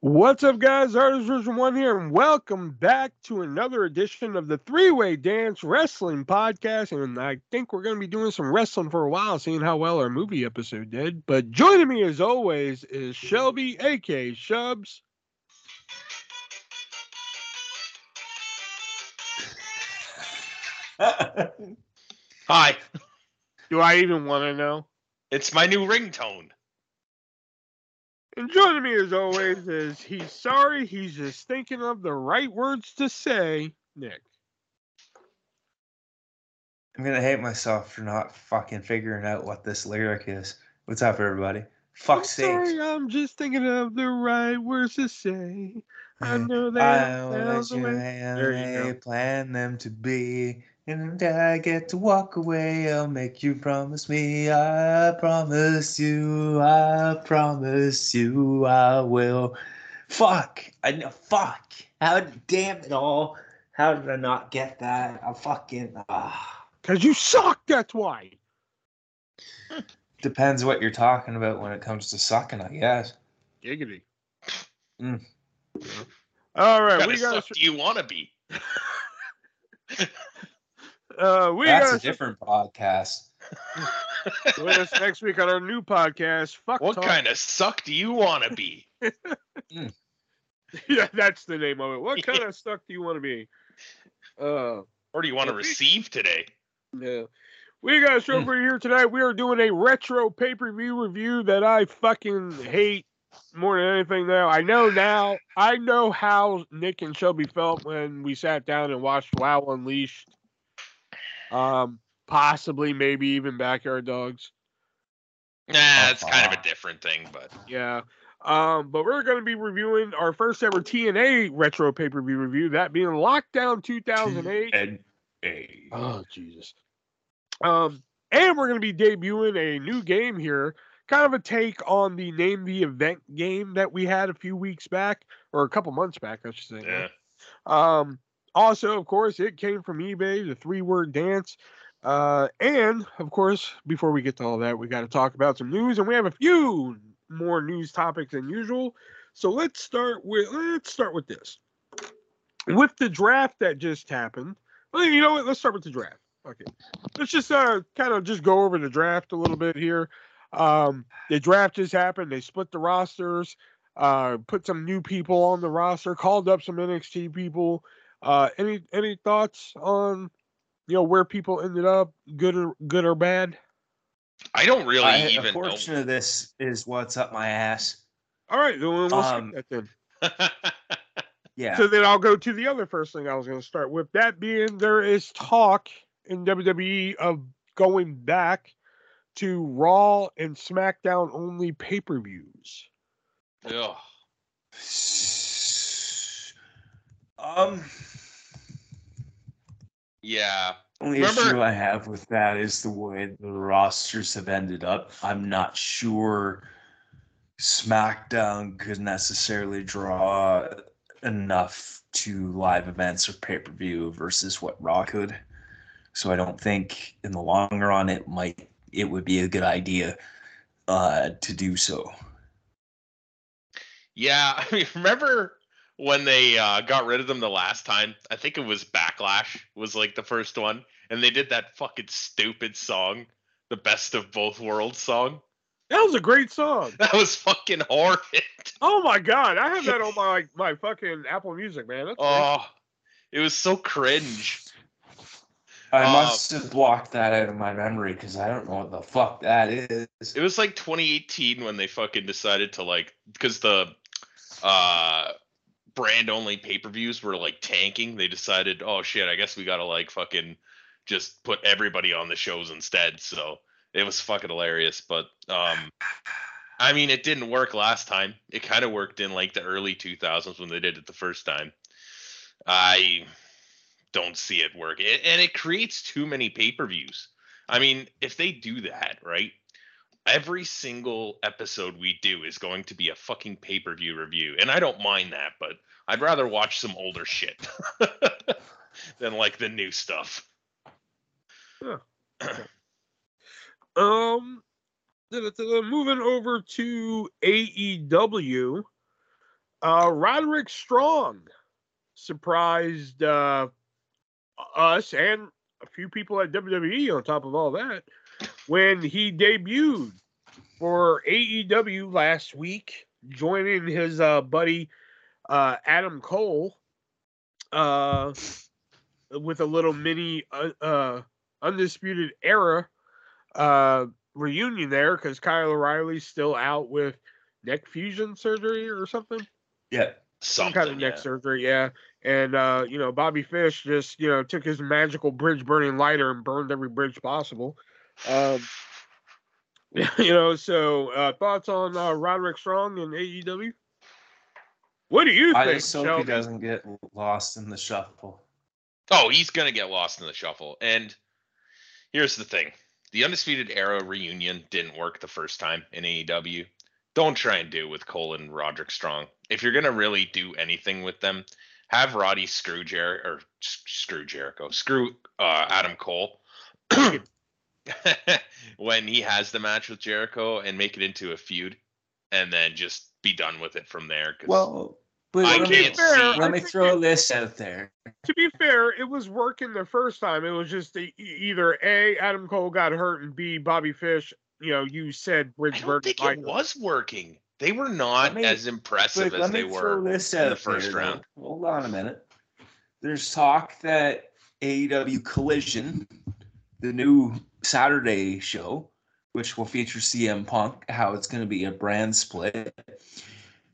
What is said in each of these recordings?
What's up, guys? Artist Version 1 here, and welcome back to another edition of the Three Way Dance Wrestling Podcast. And I think we're going to be doing some wrestling for a while, seeing how well our movie episode did. But joining me, as always, is Shelby, aka Shubs. Hi, Do I even want to know? it's my new ringtone. And joining me, as always, is he's sorry, he's just thinking of the right words to say, Nick. I'm gonna hate myself for not fucking figuring out what this lyric is. What's up, everybody? I'm Fuck's sake. sorry, I'm just thinking of the right words to say. I know that I'll sounds let you you. I plan them to be. And I get to walk away. I'll make you promise me. I promise you. I promise you. I will. Fuck. I know. Fuck. How damn it all. How did I not get that? I fucking. Ah. Cause you suck. That's why. Depends what you're talking about when it comes to sucking, I guess. Giggity. Mm. All right, What kind we got. do you want to be? Uh, we That's a got. different podcast. Join us next week on our new podcast. Fuck What Talk. kind of suck do you want to be? yeah, that's the name of it. What kind of suck do you want to be? Uh, Or do you want to Okay. receive today? yeah. We got a show Mm. for you here tonight. We are doing a retro pay per view review that I fucking hate more than anything now. I know now. I know how Nick and Shelby felt when we sat down and watched WoW Unleashed. Um, possibly, maybe even Backyard Dogs. Nah, it's kind of a different thing, but Yeah. Um, but we're going to be reviewing our first ever TNA retro pay per view review, that being Lockdown 2008. And a. Oh Jesus. Um, and we're going to be debuting a new game here, kind of a take on the name the event game that we had a few weeks back, or a couple months back, I should say. yeah. Um, also, of course, it came from eBay, the three word dance. Uh, and of course, before we get to all that, we got to talk about some news, and we have a few more news topics than usual. So let's start with let's start with this. With the draft that just happened, well, you know what? Let's start with the draft. Okay, let's just uh kind of just go over the draft a little bit here. Um, the draft just happened. They split the rosters, uh, put some new people on the roster, called up some NXT people. Uh, any any thoughts on you know where people ended up, good or good or bad? I don't really I, a even portion of this is what's up my ass. All right, then we'll skip Um, that then. Yeah. So then I'll go to the other first thing I was going to start with. That being there is talk in WWE of going back to Raw and SmackDown only pay per views. Ugh. Um. Yeah. Only Remember- issue I have with that is the way the rosters have ended up. I'm not sure SmackDown could necessarily draw enough to live events or pay per view versus what Raw could. So I don't think in the long run it might it would be a good idea uh, to do so. Yeah. I mean, remember when they uh, got rid of them the last time? I think it was Backlash was like the first one, and they did that fucking stupid song, the Best of Both Worlds song. That was a great song. That was fucking horrid. Oh my god, I have that on my like, my fucking Apple Music, man. That's great. Oh, it was so cringe. I Uh, must have blocked that out of my memory because I don't know what the fuck that is. It was like 2018 when they fucking decided to like because the uh brand only pay-per-views were like tanking. They decided, "Oh shit, I guess we got to like fucking just put everybody on the shows instead." So, it was fucking hilarious, but um I mean, it didn't work last time. It kind of worked in like the early 2000s when they did it the first time. I don't see it work. It, and it creates too many pay-per-views. I mean, if they do that, right? Every single episode we do is going to be a fucking pay-per-view review. And I don't mind that, but I'd rather watch some older shit than like the new stuff. Um, da- da- moving over to AEW. Uh, Roderick Strong surprised uh, us and a few people at WWE on top of all that when he debuted for AEW last week, joining his uh, buddy uh, Adam Cole uh, with a little mini uh, uh, Undisputed Era uh, reunion there because Kyle O'Reilly's still out with neck fusion surgery or something. Yeah. Some kind of neck surgery, yeah. And uh, you know, Bobby Fish just you know took his magical bridge burning lighter and burned every bridge possible. Um, you know, so uh, thoughts on uh, Roderick Strong and AEW? What do you I think? just hope he doesn't get lost in the shuffle. Oh, he's gonna get lost in the shuffle. And here's the thing: the Undisputed Era reunion didn't work the first time in AEW. Don't try and do it with Cole and Roderick Strong. If you're gonna really do anything with them, have Roddy screw Jer or screw Jericho, screw uh, Adam Cole when he has the match with Jericho and make it into a feud, and then just be done with it from there. Well, but I let, can't me, see- let me throw it- this out there. to be fair, it was working the first time. It was just the, either A, Adam Cole got hurt, and B, Bobby Fish, you know, you said I don't burning think it was working. They were not me- as impressive But as let they me were. throw this in the first there, though. round. Hold on a minute. There's talk that AEW Collision, the new Saturday show, which will feature CM Punk, how it's going to be a brand split.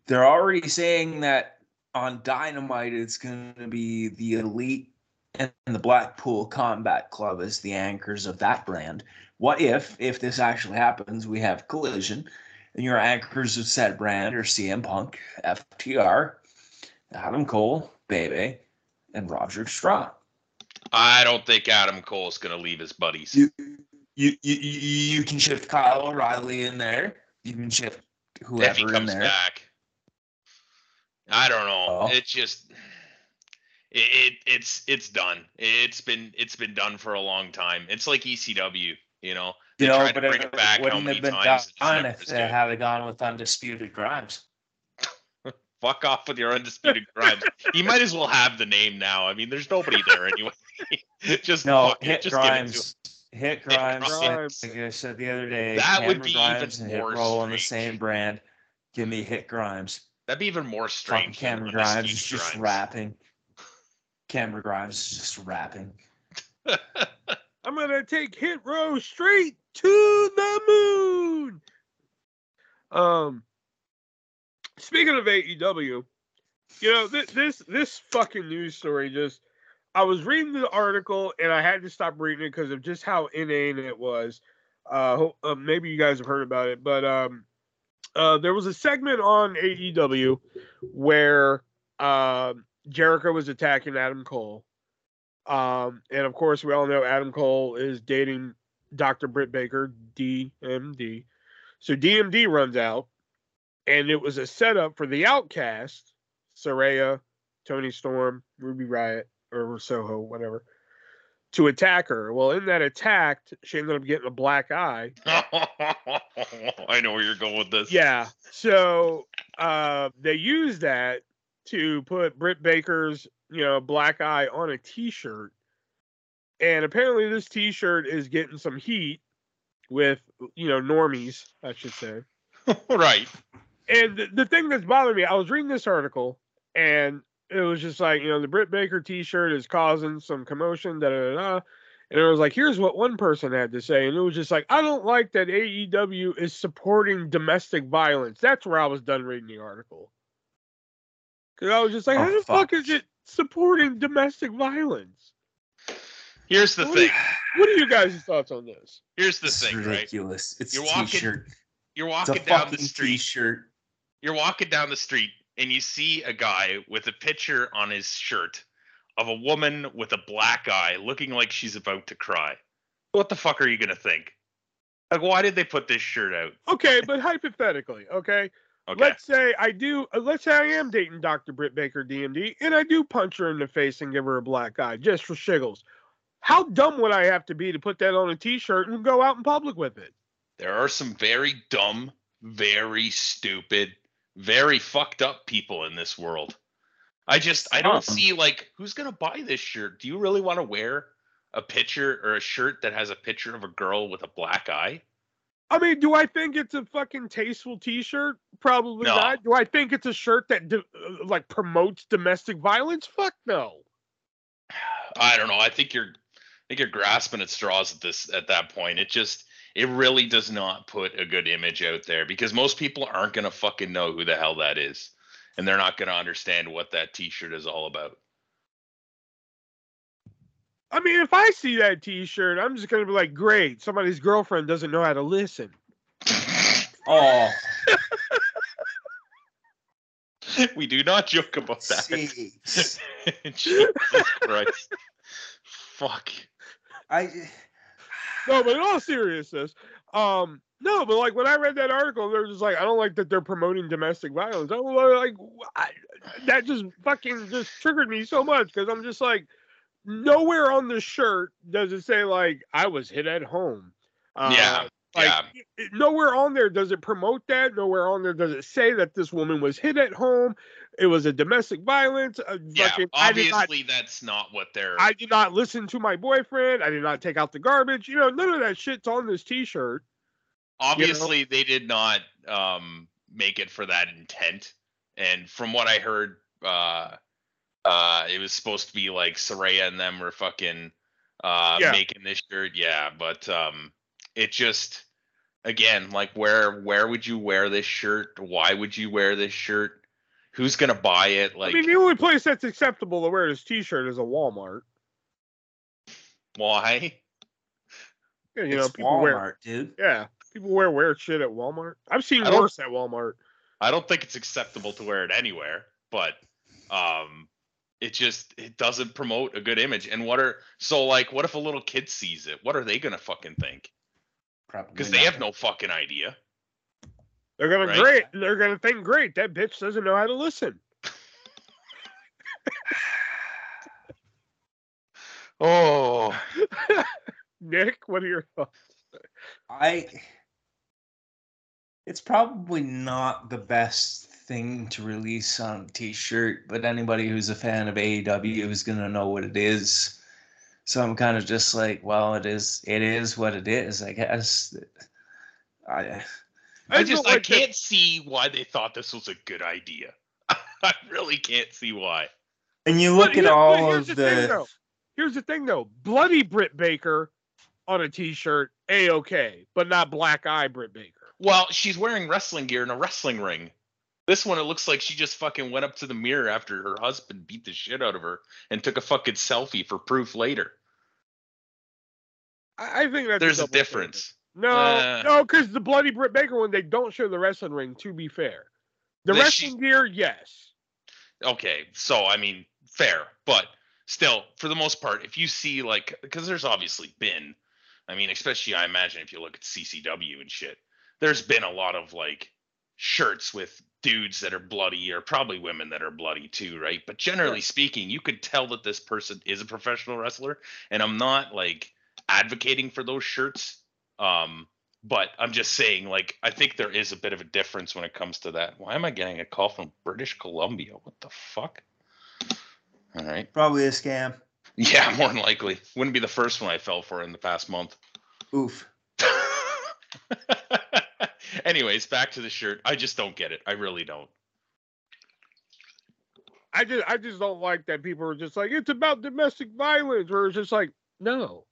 They're already saying that on Dynamite, it's going to be the Elite and the Blackpool Combat Club as the anchors of that brand. What if, if this actually happens, we have Collision, and your anchors of said brand are CM Punk, FTR, Adam Cole, Bebe, and Roger Strong. I don't think Adam Cole's going to leave his buddies. You, you, you, you can shift Kyle O'Reilly in there. You can shift if he whoever in comes there. back, I don't know. Oh. It just it, it it's it's done. It's been it's been done for a long time. It's like ECW, you know. They You know, to but bring it it back wouldn't have been done if they had gone with undisputed crimes. Fuck off with your undisputed crimes. You might as well have the name now. I mean, there's nobody there anyway. just No, hit just give it to. Grimes. Hit Grimes. Grimes. Like I said the other day, That would be Grimes even and Hit more Roll on the same brand. Give me Hit Grimes. That'd be even more Fucking strange. than Cameron Grimes is just Grimes. rapping. Cameron Grimes is just rapping. I'm gonna take Hit Row straight to the moon. Um, speaking of AEW, you know this this this fucking news story just. I was reading the article and I had to stop reading it because of just how inane it was. Uh, uh, maybe you guys have heard about it, but um, uh, there was a segment on AEW where um Jericho was attacking Adam Cole. Um, and of course, we all know Adam Cole is dating Dr. Britt Baker, DMD. So DMD runs out, and it was a setup for the Outcast, Saraya, Toni Storm, Ruby Riott, or Soho, whatever, to attack her. Well, in that attack, she ended up getting a black eye. I know where you're going with this. Yeah. So uh, they used that to put Britt Baker's, you know, black eye on a T-shirt, and apparently this T-shirt is getting some heat with, you know, normies, I should say. right. And the, the thing that's bothering me, I was reading this article, and it was just like, you know, the Britt Baker T-shirt is causing some commotion, da da da. da. And it was like, here's what one person had to say, and it was just like, I don't like that AEW is supporting domestic violence. That's where I was done reading the article. Because I was just like, Oh, how the fuck. fuck is it supporting domestic violence? Here's the What thing. What are you guys' thoughts on this? Here's the It's thing, right? ridiculous. It's you're walking, t-shirt. You're walking down the street. t-shirt. You're walking down the street and you see a guy with a picture on his shirt of a woman with a black eye looking like she's about to cry. What the fuck are you gonna think? Like, why did they put this shirt out? Okay, but hypothetically, okay, Okay. let's say I do. uh, Let's say I am dating Dr. Britt Baker, DMD, and I do punch her in the face and give her a black eye just for shiggles. How dumb would I have to be to put that on a T-shirt and go out in public with it? there are some very dumb, very stupid, very fucked up people in this world. I just I don't see like who's gonna buy this shirt. Do you really want to wear a picture or a shirt that has a picture of a girl with a black eye? I mean, do I think it's a fucking tasteful T-shirt? Probably No. not. Do I think it's a shirt that d- uh, like promotes domestic violence? Fuck no. I don't know. I think you're I think you're grasping at straws at this at that point. It just it really does not put a good image out there because most people aren't gonna fucking know who the hell that is. And they're not gonna understand what that t shirt is all about. I mean, if I see that T-shirt, I'm just gonna be like, great, somebody's girlfriend doesn't know how to listen. Oh, we do not joke about that. jeez. Jesus Christ. Fuck. I No, but in all seriousness, um, no, but like when I read that article, they're just like, I don't like that they're promoting domestic violence. I'm like, I, that just fucking just triggered me so much because I'm just like, nowhere on the shirt does it say like I was hit at home. Uh, yeah. Like, yeah. it- nowhere on there does it promote that. Nowhere on there does it say that this woman was hit at home. It was a domestic violence. Uh, Yeah. fucking- did not Obviously that's not what they're I did not listen to my boyfriend. I did not take out the garbage. You know, none of that shit's on this T-shirt. obviously they did not um make it for that intent and from what i heard uh uh it was supposed to be like Saraya and them were fucking uh Yeah. making this shirt yeah but um it just again like where where would you wear this shirt why would you wear this shirt who's gonna buy it like I mean, the only place that's acceptable to wear this T-shirt is a Walmart. why Yeah, you know, it's people wear. Walmart, dude. Yeah, people wear weird shit at Walmart. I've seen I worse at Walmart. I don't think it's acceptable to wear it anywhere, but um it just it doesn't promote a good image. And what are so like what if a little kid sees it? What are they gonna fucking think? Because they have no fucking idea. They're gonna Right. great. They're gonna think great. That bitch doesn't know how to listen. Oh Nick, what are your thoughts? I. It's probably not the best thing to release on a t-shirt, but anybody who's a fan of AEW is gonna know what it is. So I'm kind of just like, well, it is. It is what it is. I guess. I. I I just I like can't see why they thought this was a good idea. I really can't see why. And you But look at here- all of the the. though. Here's the thing, though. Bloody Britt Baker on a T-shirt, a okay, but not Black Eye Britt Baker. Well, she's wearing wrestling gear in a wrestling ring. This one, it looks like she just fucking went up to the mirror after her husband beat the shit out of her and took a fucking selfie for proof later. I, I think that's There's a double standard. difference. No, Uh. no, because the Bloody Britt Baker one, they don't show the wrestling ring. To be fair, the That she- wrestling gear, yes. Okay, so I mean, fair, but still, for the most part, if you see like, because there's obviously been, I mean, especially I imagine if you look at CZW and shit, there's been a lot of like shirts with dudes that are bloody or probably women that are bloody too, right? But generally speaking, you could tell that this person is a professional wrestler, and I'm not like advocating for those shirts. Um, but I'm just saying, like, I think there is a bit of a difference when it comes to that. Why am I getting a call from British Columbia? What the fuck? All right. Probably a scam. Yeah, more than likely. Wouldn't be the first one I fell for in the past month. Oof. Anyways, back to the shirt. I just don't get it. I really don't. I just, I just don't like that people are just like it's about domestic violence, or it's just like no.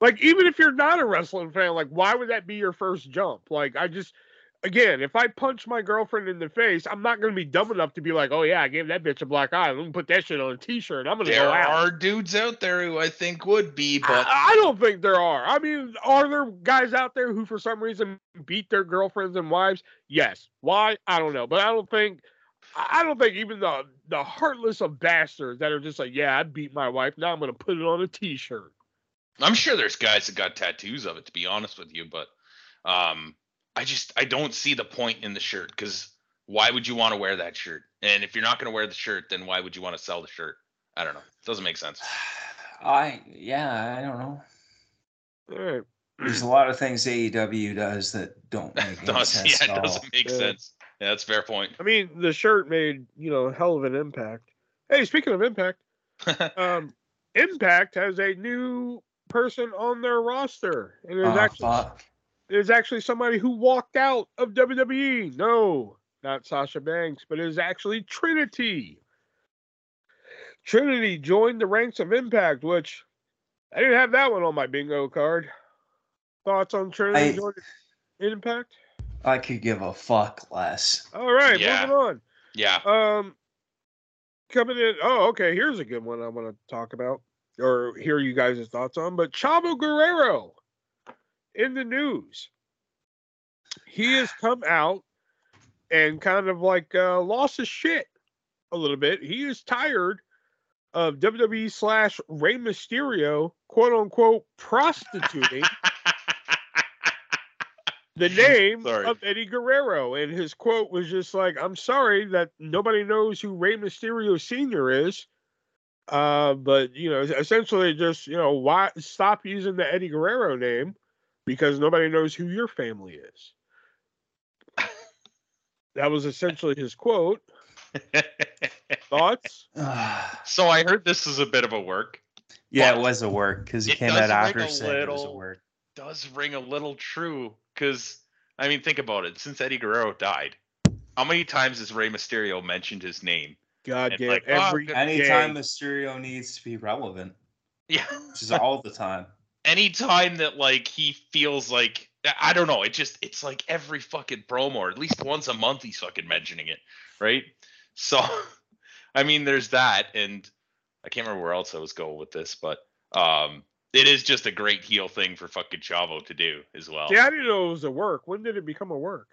Like even if you're not a wrestling fan, like why would that be your first jump? Like I just, again, if I punch my girlfriend in the face, I'm not gonna be dumb enough to be like, oh yeah, I gave that bitch a black eye. Let me put that shit on a t-shirt. I'm gonna There go out. are dudes out there who I think would be, but I, I don't think there are. I mean, are there guys out there who, for some reason, beat their girlfriends and wives? Yes. Why? I don't know. But I don't think. I I don't think even the the heartless of bastards that are just like, yeah, I beat my wife. Now I'm gonna put it on a T-shirt. I'm sure there's guys that got tattoos of it. To be honest with you, but um, I just I don't see the point in the shirt because why would you want to wear that shirt? And if you're not going to wear the shirt, then why would you want to sell the shirt? I don't know. Doesn't make sense. I yeah, I don't know. All right. There's a lot of things AEW does that don't make any Does- sense yeah, it doesn't make Yeah. sense. Yeah, that's a fair point. I mean, the shirt made you know hell of an impact. Hey, speaking of impact, um, Impact has a new person on their roster, and it's Oh, actually fuck. There's actually somebody who walked out of WWE. No, not Sasha Banks, but it is actually Trinity. Trinity joined the ranks of Impact, which I didn't have that one on my bingo card. Thoughts on Trinity I- joining Impact? I could give a fuck less. All right, Yeah. moving on. yeah. Um, coming in. Oh, okay. Here's a good one I want to talk about or hear you guys' thoughts on. But Chavo Guerrero in the news. He has come out and kind of like uh, lost his shit a little bit. He is tired of WWE slash Rey Mysterio, quote unquote, prostituting the name Sorry. of Eddie Guerrero. And his quote was just like, I'm sorry that nobody knows who Rey Mysterio Sr. is. Uh, but you know, essentially just, you know, why stop using the Eddie Guerrero name because nobody knows who your family is. That was essentially his quote. Thoughts? so I heard this is a bit of a work. yeah, it was a work because he it came out ring after a saying it was a work. Does ring a little true because I mean, think about it. Since Eddie Guerrero died, how many times has Rey Mysterio mentioned his name? God It's damn like, oh, every Anytime day. Mysterio needs to be relevant, Yeah. which is all the time. anytime that like he feels like I don't know, it just it's like every fucking promo, or at least once a month he's fucking mentioning it, right? So, I mean, there's that, and I can't remember where else I was going with this, but um, it is just a great heel thing for fucking Chavo to do as well. See, I didn't know it was a work. When did it become a work?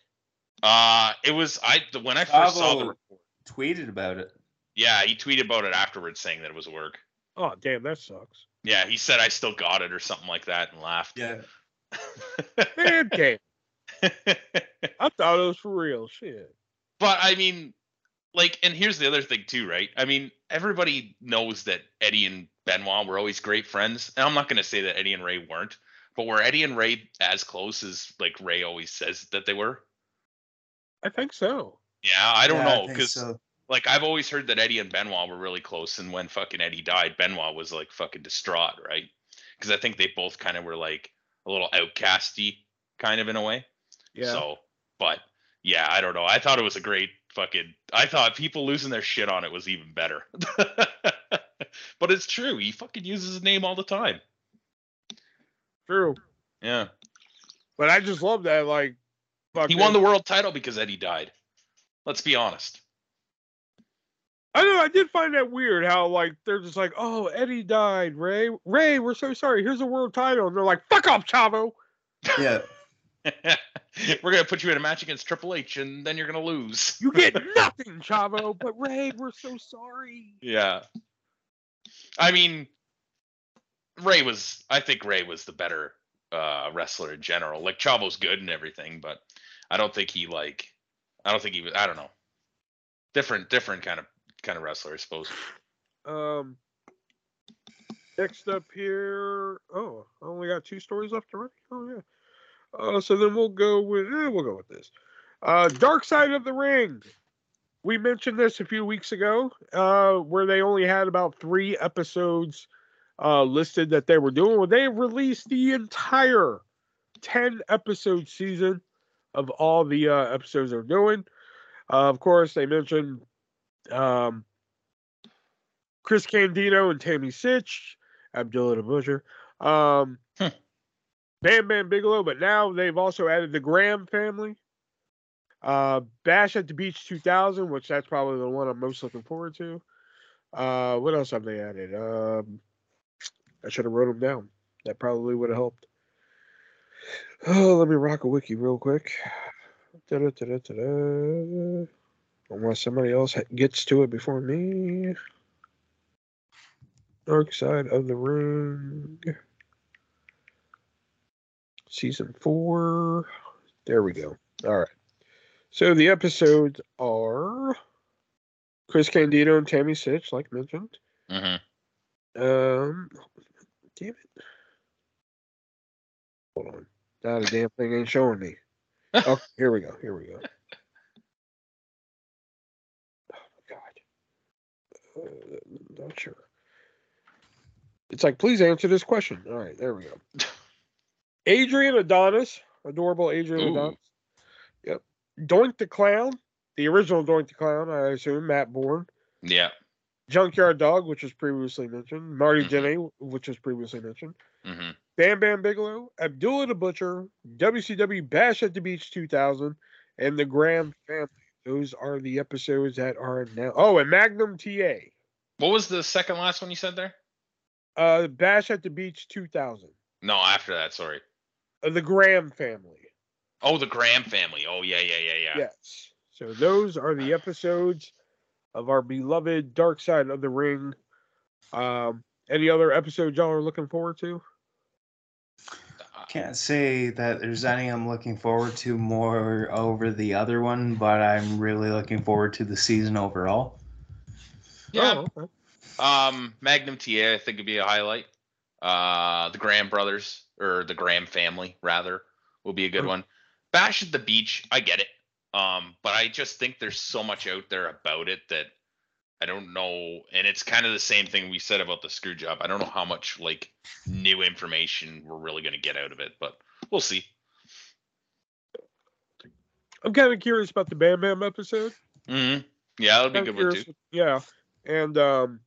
Uh, it was I when I first saw the report. Tweeted about it. Yeah, he tweeted about it afterwards, saying that it was work. Oh, damn, that sucks. Yeah, he said I still got it or something like that, and laughed. Yeah. Man, damn. I thought it was for real. Shit. But I mean, like, and here's the other thing too, right? I mean, everybody knows that Eddie and Benoit were always great friends, and I'm not going to say that Eddie and Rey weren't, but were Eddie and Rey as close as like Rey always says that they were? I think so. Yeah, I don't Yeah, know think because so. Like I've always heard that Eddie and Benoit were really close, and when fucking Eddie died, Benoit was like fucking distraught, right? Because I think they both kind of were like a little outcasty, kind of in a way. Yeah. So, but yeah, I don't know. I thought it was a great fucking. I thought people losing their shit on it was even better. but it's true. He fucking uses his name all the time. True. Yeah. But I just love that. Like, He won the world title because Eddie died. Let's be honest. I know. I did find that weird. How like they're just like, oh, Eddie died. Rey, Rey, we're so sorry. Here's a world title, and they're like, fuck off, Chavo. Yeah. We're gonna put you in a match against Triple H, and then you're gonna lose. You get nothing, Chavo. But Rey, we're so sorry. Yeah. I mean, Rey was. I think Rey was the better uh, wrestler in general. Like Chavo's good and everything, but I don't think he like. I don't think he was. I don't know. Different, different kind of kind of wrestler, I suppose. Um. Next up here. Oh, I only got two stories left to write. Oh yeah. Uh, so then we'll go with eh, we'll go with this. Uh, Dark Side of the Ring. We mentioned this a few weeks ago, uh, where they only had about three episodes uh, listed that they were doing. Well, they released the entire ten episode season of all the uh, episodes they're doing. Uh, of course, they mentioned um, Chris Candido and Tammy Sytch, Abdullah the Butcher, um, Hmm. Bam Bam Bigelow, but now they've also added the Graham family. Uh, Bash at the Beach 2000, which that's probably the one I'm most looking forward to. Uh, what else have they added? Um, I should have wrote them down. That probably would have helped. Oh, let me rock a wiki real quick. Da-da-da-da-da-da. Unless somebody else gets to it before me. Dark Side of the Ring. Season 4. There we go. All right. So the episodes are Chris Candido and Tammy Sytch, like mentioned. Mm-hmm. Um, damn it. Hold on. Now the damn thing ain't showing me. Oh, here we go. Here we go. Uh, not sure. It's like, please answer this question. All right, there we go. Adrian Adonis, adorable Adrian Ooh. Adonis. Yep. Doink the Clown, the original Doink the Clown, I assume, Matt Bourne. Yeah. Junkyard Dog, which was previously mentioned. Marty Mhm. Janney, which was previously mentioned. hmm Bam Bam Bigelow, Abdullah the Butcher, WCW Bash at the Beach 2000, and the Graham Family. Those are the episodes that are now. Oh, and Magnum TA. What was the second last one you said there? Uh, Bash at the Beach 2000. No, after that. Sorry. Uh, the Graham Family. Oh, the Graham family. Oh yeah, yeah, yeah, yeah. Yes. So those are the episodes of our beloved Dark Side of the Ring. Um, any other episodes y'all are looking forward to? Can't say that there's any I'm looking forward to more over the other one, but I'm really looking forward to the season overall. Yeah. Oh, okay. Um, Magnum TA, I think would be a highlight. Uh, the Graham brothers or the Graham family rather will be a good Mm. one. Bash at the beach, I get it. Um, but I just think there's so much out there about it that I don't know. And it's kind of the same thing we said about the screw job. I don't know how much like new information we're really going to get out of it, but we'll see. I'm kind of curious about the Bam Bam episode. hmm Yeah, that'll be good one too. Yeah. And um,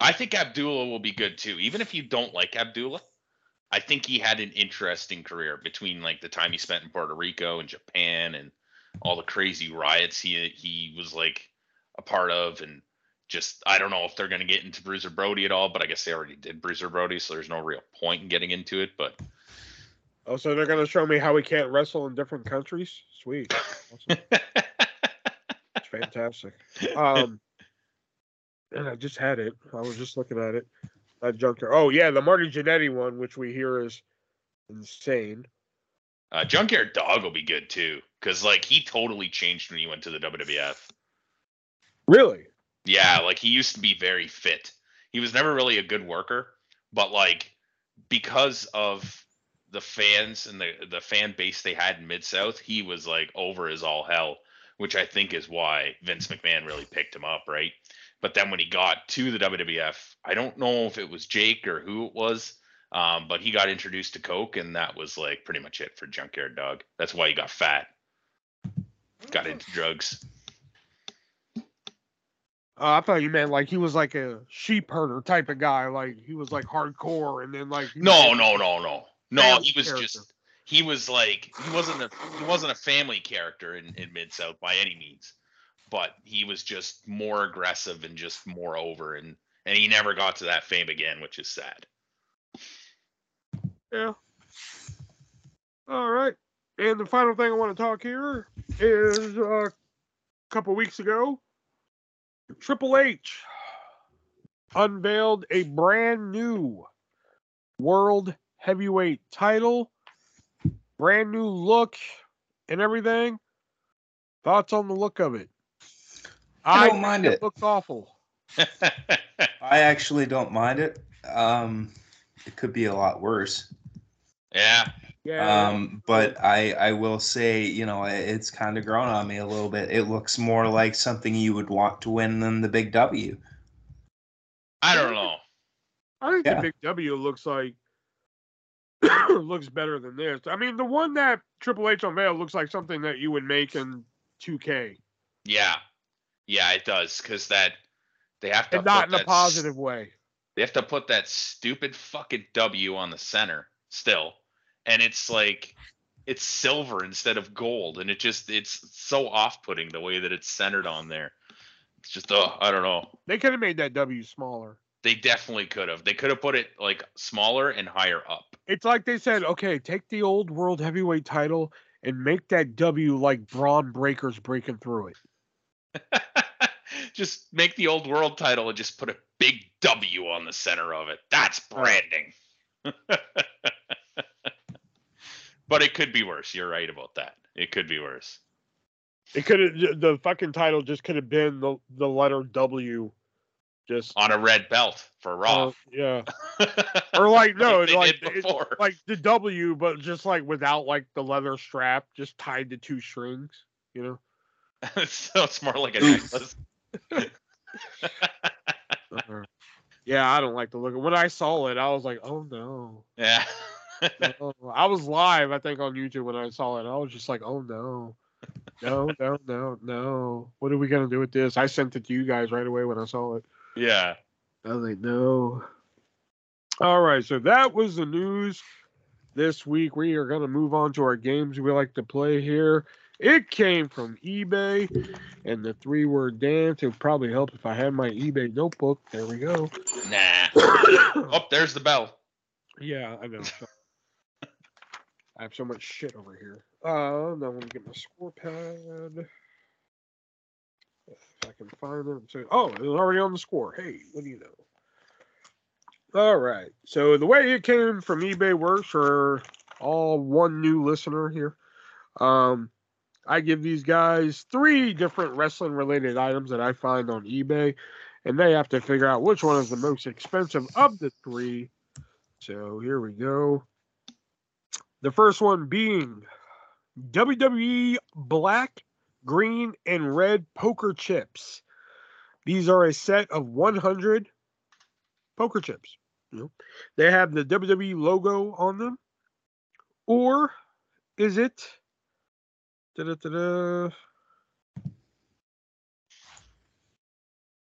I think Abdullah will be good too. Even if you don't like Abdullah, I think he had an interesting career between like the time he spent in Puerto Rico and Japan and all the crazy riots he he was like a part of and just I don't know if they're gonna get into Bruiser Brody at all, but I guess they already did Bruiser Brody, so there's no real point in getting into it. But oh, so they're gonna show me how we can't wrestle in different countries. Sweet. Awesome. It's fantastic. Um, and I just had it. I was just looking at it. That junkyard. Oh yeah, the Marty Jannetty one, which we hear is insane. uh, Junkyard Dog will be good too, because like he totally changed when he went to the WWF. Really? Yeah, like he used to be very fit. He was never really a good worker, but like because of the fans and the the fan base they had in Mid South, he was like over as all hell, which I think is why Vince McMahon really picked him up, right? But then when he got to the WWF, I don't know if it was Jake or who it was, um, but he got introduced to Coke, and that was like pretty much it for Junkyard Dog. That's why he got fat, got into drugs. Uh, I thought you meant like he was like a sheep herder type of guy. Like he was like hardcore, and then like No, no, no, no, no. He was character. just he was like he wasn't a he wasn't a family character in, in Mid South by any means, but he was just more aggressive and just more over and and he never got to that fame again, which is sad. Yeah. All right. And the final thing I want to talk here is uh, a couple weeks ago, Triple H unveiled a brand new World Heavyweight title, brand new look and everything. Thoughts on the look of it? I don't think mind it. Looks awful. I actually don't mind it. Um, it could be a lot worse. yeah, Yeah. Um, but I I will say, you know, it's kind of grown on me a little bit. It looks more like something you would want to win than the big W. I don't know. I think Yeah. the Big W looks like looks better than this. I mean, the one that Triple H unveiled looks like something that you would make in 2K, Yeah, yeah, it does because that they have to and not in a that s- positive way. They have to put that stupid fucking W on the center still. And it's like it's silver instead of gold. And it just it's so off putting the way that it's centered on there. It's just oh, I don't know. They could have made that W smaller. They definitely could have. They could have put it like smaller and higher up. It's like they said, okay, take the old World Heavyweight title and make that W like Braun Breakers breaking through it. just make the old world title and just put a big W on the center of it. That's branding. but it could be worse. You're right about that. It could be worse. It could have the fucking title just could have been the the letter W, just On a red belt for Raw. uh, yeah, or like no, they like did it- like the W, but just like without like the leather strap, just tied to two strings. You know, so it's more like a necklace. Yeah, I don't like the look. When I saw it, I was like, oh no. Yeah. I was live, I think, on YouTube when I saw it. I was just like, oh no. No, no, no, no. What are we gonna do with this? I sent it to you guys right away when I saw it. yeah. I was like, no. All right, so that was the news this week. We are gonna move on to our games we like to play here. It came from eBay and the three word dance. It would probably help if I had my eBay notebook. There we go. Nah. Oh, there's the bell. Yeah, I know. I have so much shit over here. Uh, now let me get my score pad. If I can find it. So, oh, it was already on the score. Hey, what do you know? All right. So the way it came from eBay works for all one new listener here. Um, I give these guys three different wrestling related items that I find on eBay, and they have to figure out which one is the most expensive of the three. So here we go. The first one being WWE black, green, and red poker chips. These are a set of 100 poker chips. You know, they have the WWE logo on them. Or is it da-da-da-da.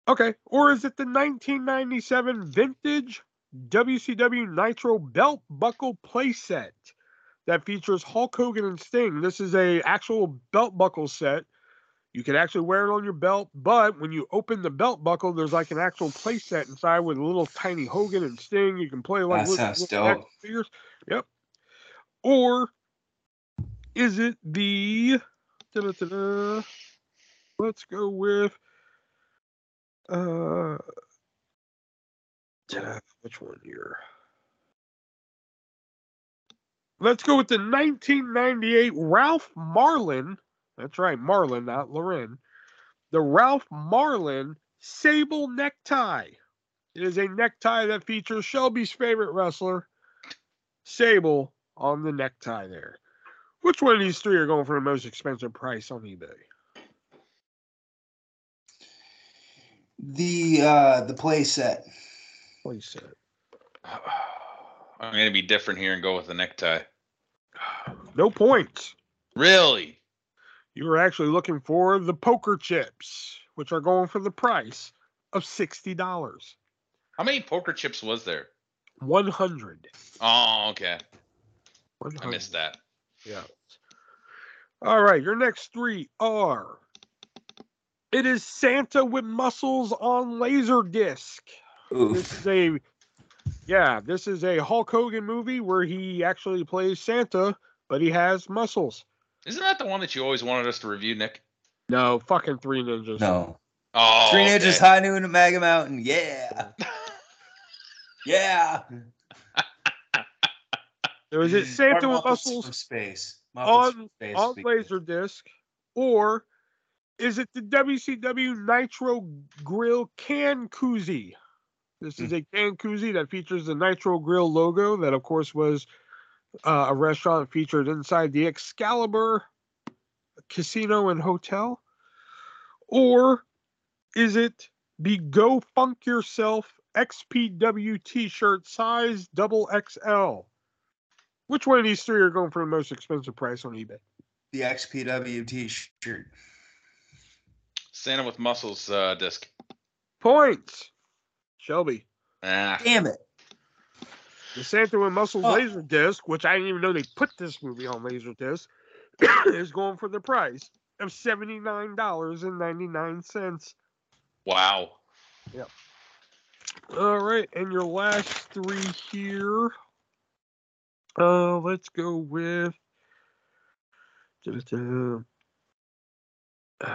Okay, or is it the 1997 vintage WCW Nitro belt buckle playset that features Hulk Hogan and Sting? This is a actual belt buckle set. You can actually wear it on your belt, but when you open the belt buckle, there's like an actual play set inside with a little tiny Hogan and Sting. You can play like That little- figures. Yep. Or is it the da-da-da-da, let's go with uh which one here? Let's go with the 1998 Ralph Marlin. That's right, Marlin, not Loren. The Ralph Marlin sable necktie. It is a necktie that features Shelby's favorite wrestler, Sable, on the necktie there. Which one of these three are going for the most expensive price on eBay? The uh the play set. Please say it. I'm gonna be different here and go with the necktie. No points. Really? You were actually looking for the poker chips, which are going for the price of sixty dollars. How many poker chips was there? One hundred. Oh, okay. One I missed that. Yeah. All right, your next three are. It is Santa with muscles on laser disc. This is a yeah, this is a Hulk Hogan movie where he actually plays Santa, but he has muscles. Isn't that the one that you always wanted us to review, Nick? No, fucking three ninjas. No. Oh, Three Ninjas okay. High Noon at Mega Mountain. Yeah. Yeah. there was it Santa with muscles from space. Muppets on from space. on we- laser disc, or is it the WCW Nitro Grill can koozie? This is a can koozie that features the Nitro Grill logo, that of course was uh, a restaurant featured inside the Excalibur Casino and Hotel, or is it the Go Funk Yourself XPW T-shirt size double XL? Which one of these three are going for the most expensive price on eBay? The XPW T-shirt. Santa with muscles uh, disc. Points. Shelby. Ah, Damn it. The Santa with Muscles Oh. laser disc, which I didn't even know they put this movie on laser disc, is going for the price of seventy nine dollars and ninety nine cents. wow. Yep. All right, and your last three here. Uh, let's go with. Uh,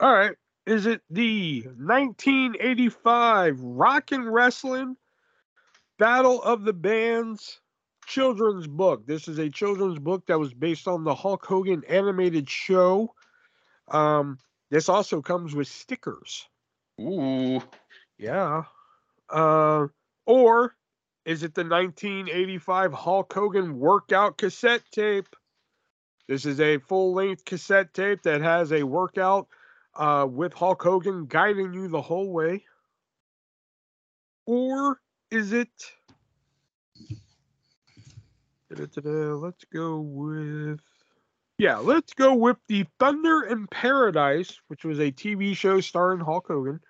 all right, is it the 1985 Rock and Wrestling Battle of the Bands children's book? This is a children's book that was based on the Hulk Hogan animated show. Um, this also comes with stickers. Ooh. Yeah. Uh, or is it the 1985 Hulk Hogan workout cassette tape? This is a full length cassette tape that has a workout uh, with Hulk Hogan guiding you the whole way. or is it? Da-da-da-da, Let's go with. Yeah, let's go with the Thunder in Paradise, which was a TV show starring Hulk Hogan.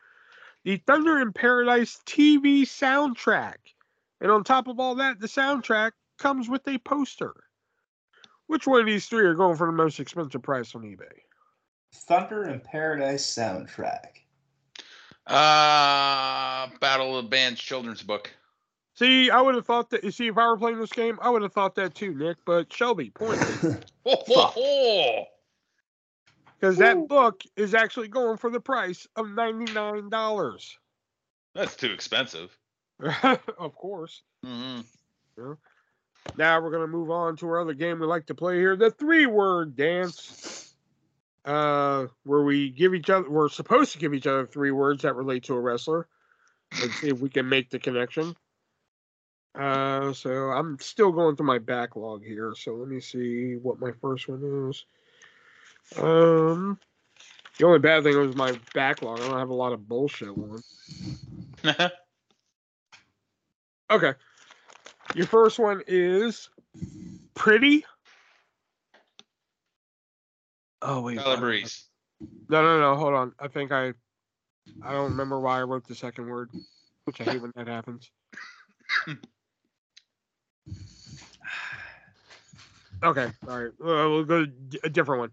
The Thunder in Paradise TV soundtrack. And on top of all that, the soundtrack comes with a poster. Which one of these three are going for the most expensive price on eBay? Thunder in Paradise soundtrack. Uh, Battle of the Bands children's book. See, I would have thought that. You see, if I were playing this game, I would have thought that too, Nick. But Shelby, point. Because that book is actually going for the price of $99. That's too expensive. of course. hmm Now we're going to move on to our other game we like to play here the three word dance. Uh, where we give each other, we're supposed to give each other three words that relate to a wrestler and see if we can make the connection. Uh, so I'm still going through my backlog here. So let me see what my first one is. Um, the only bad thing was my backlog. I don't have a lot of bullshit ones. Okay. Your first one is pretty. Oh wait. Tyler Breeze. No, no, no. Hold on. I think I. I don't remember why I wrote the second word, which I hate when that happens. Okay. All right. We'll go to a different one.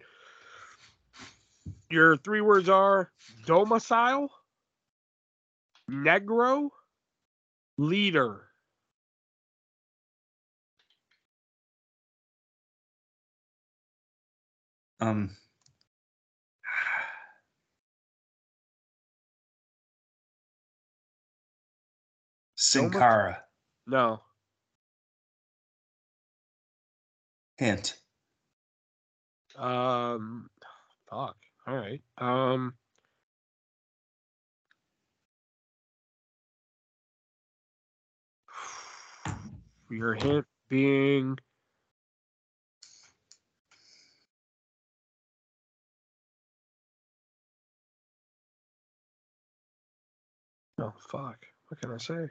Your three words are domicile, negro, leader. Um. Sin Cara. No. Hint. Um, fuck. All right. Um, your hint being oh fuck. What can I say?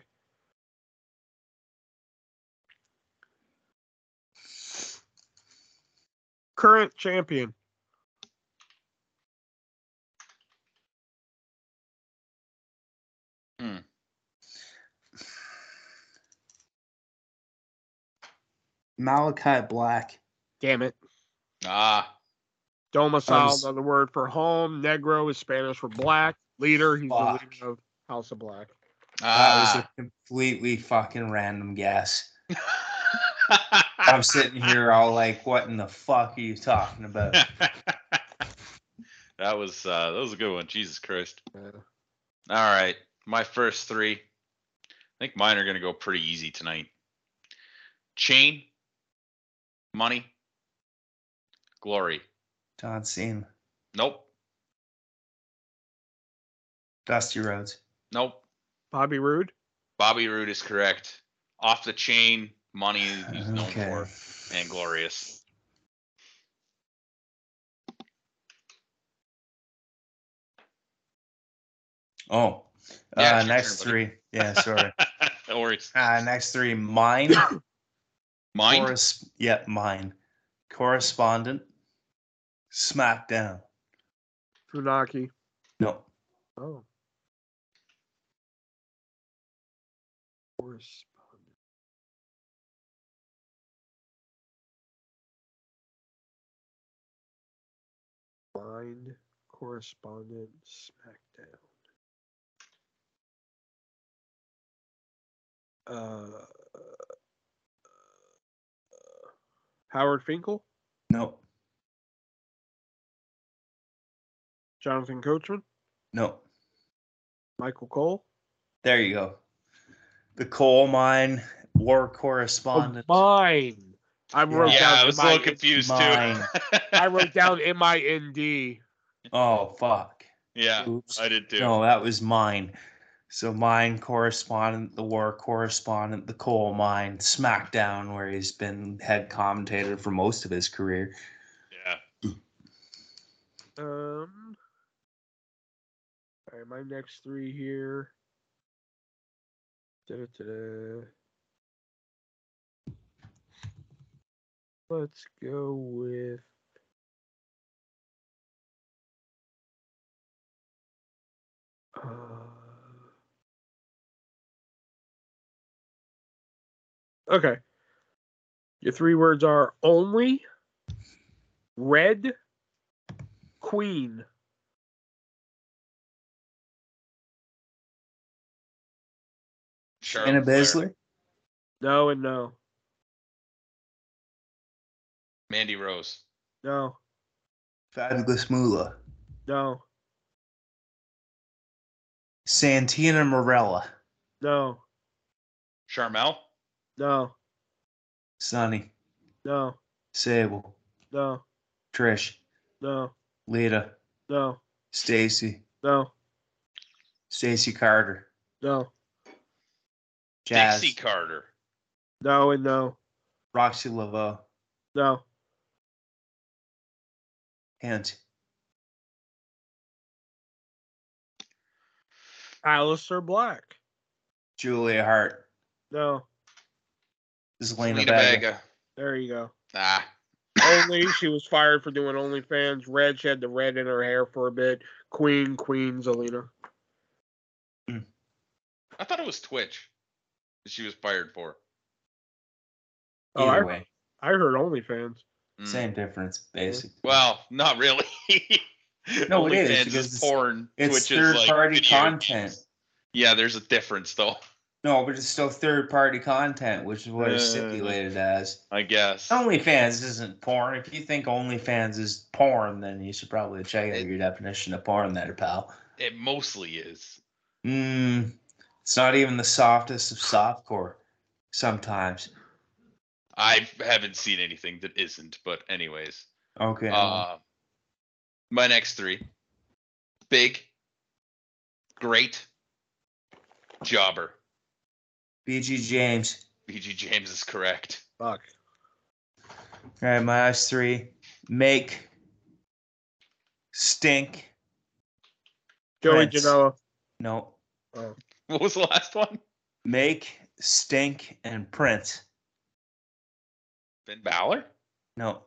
Current champion. Malakai Black. Damn it. Ah, Domicile, was- another word for home. Negro is Spanish for black. Leader, he's the leader of House of Black. That was ah. a completely fucking random guess. I'm sitting here all like, what in the fuck are you talking about? that was uh, that was a good one. Jesus Christ. Uh, All right, my first three. I think mine are gonna go pretty easy tonight. Chain, money, glory. John Cena. Nope, Dusty Rhodes. Nope. Bobby Roode. Bobby Roode is correct. Off the chain, money he's known Okay. for, and glorious. Oh. Yeah, uh, next turn, three. Yeah, sorry. no worries. uh, next three. Mine. Mind. Corres- yeah, mine. Correspondent. SmackDown. Funaki. No. Oh. Correspondent. Mind correspondent SmackDown. Uh, Howard Finkel, No. Jonathan Coachman, No. Michael Cole. There you go. The coal mine war Oh, correspondent. mine. I wrote Yeah, down I was a little confused Mine. too. I wrote down M I N D. Oh fuck. yeah, Oops. I did too. No, that was mine. So mine correspondent, the war correspondent, the coal mine, SmackDown, where he's been head commentator for most of his career. Yeah. Um. All right, my next three here. Let's go with. Uh, okay. Your three words are only, red, queen. Charlotte Anna Flair, Baszler, No and no. Mandy Rose, No. Fabulous Moolah, No. Santina Marella, No. Sharmell, No. Sunny, No. Sable, No. Trish, No. Lita, No. Stacy, No. Stacy Carter, No. Jazz, Dixie Carter, No and no. Roxxi Laveaux, No. Hint, Aleister Black. Julia Hart, No. Zelina Selena Vega, Vega. There you go. Ah, Only she was fired for doing OnlyFans. Red, she had the red in her hair for a bit. Queen, Queen, Zelina. I thought it was Twitch. That She was fired for. Oh, I, Either way, I heard OnlyFans. Mm. same difference, basically. Well, not really. No, it is, OnlyFans because is it's- porn. it's Twitch is, third-party video content. games. Yeah, there's a difference though. No, but it's still third party content, which is what it's Uh, stipulated as. I guess. OnlyFans isn't porn. If you think OnlyFans is porn, then you should probably check out It- your definition of porn there, pal. It mostly is. Mm, it's not even the softest of softcore sometimes. I haven't seen anything that isn't, but anyways. Okay. Uh, my next three: big, great, jobber. BG James. BG James is correct. Fuck. All right, my last three. Make. Stink. Joey Prince. Janela. No. What was the last one? Make, stink, and print. Finn Balor. No.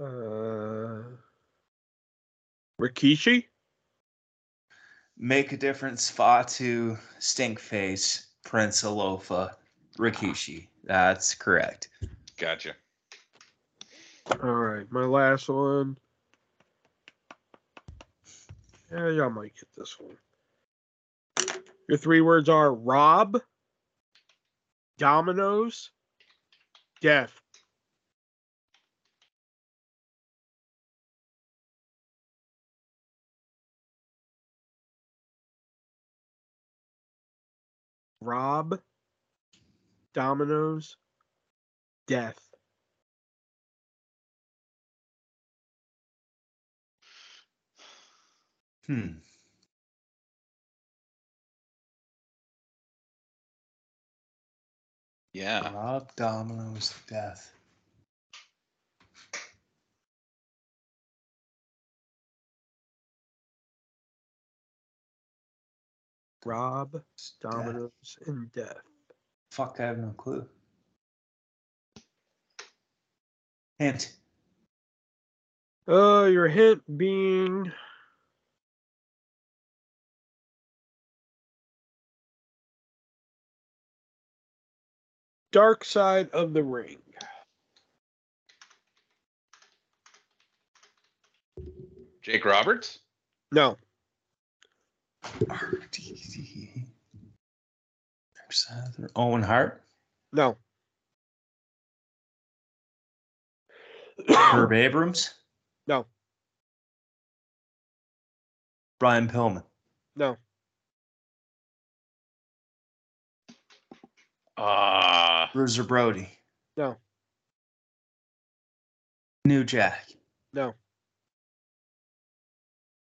Uh, Rikishi. Make a difference, Fatu, Stinkface, Prince Alofa, Rikishi. That's correct. Gotcha. All right, my last one. Yeah, y'all might get this one. Your three words are Rob, Dominoes, Death. Rob, Dominoes, Death. Hmm. Yeah. Rob Domino's death. Rob, Dominoes, and Death. Fuck, I have no clue. Hint. Uh, your hint being Dark Side of the Ring. Jake Roberts. No, RDD. Owen Hart. no. Herb Abrams. No. Brian Pillman. no. Ah, Bruiser Brody. No. New Jack. No.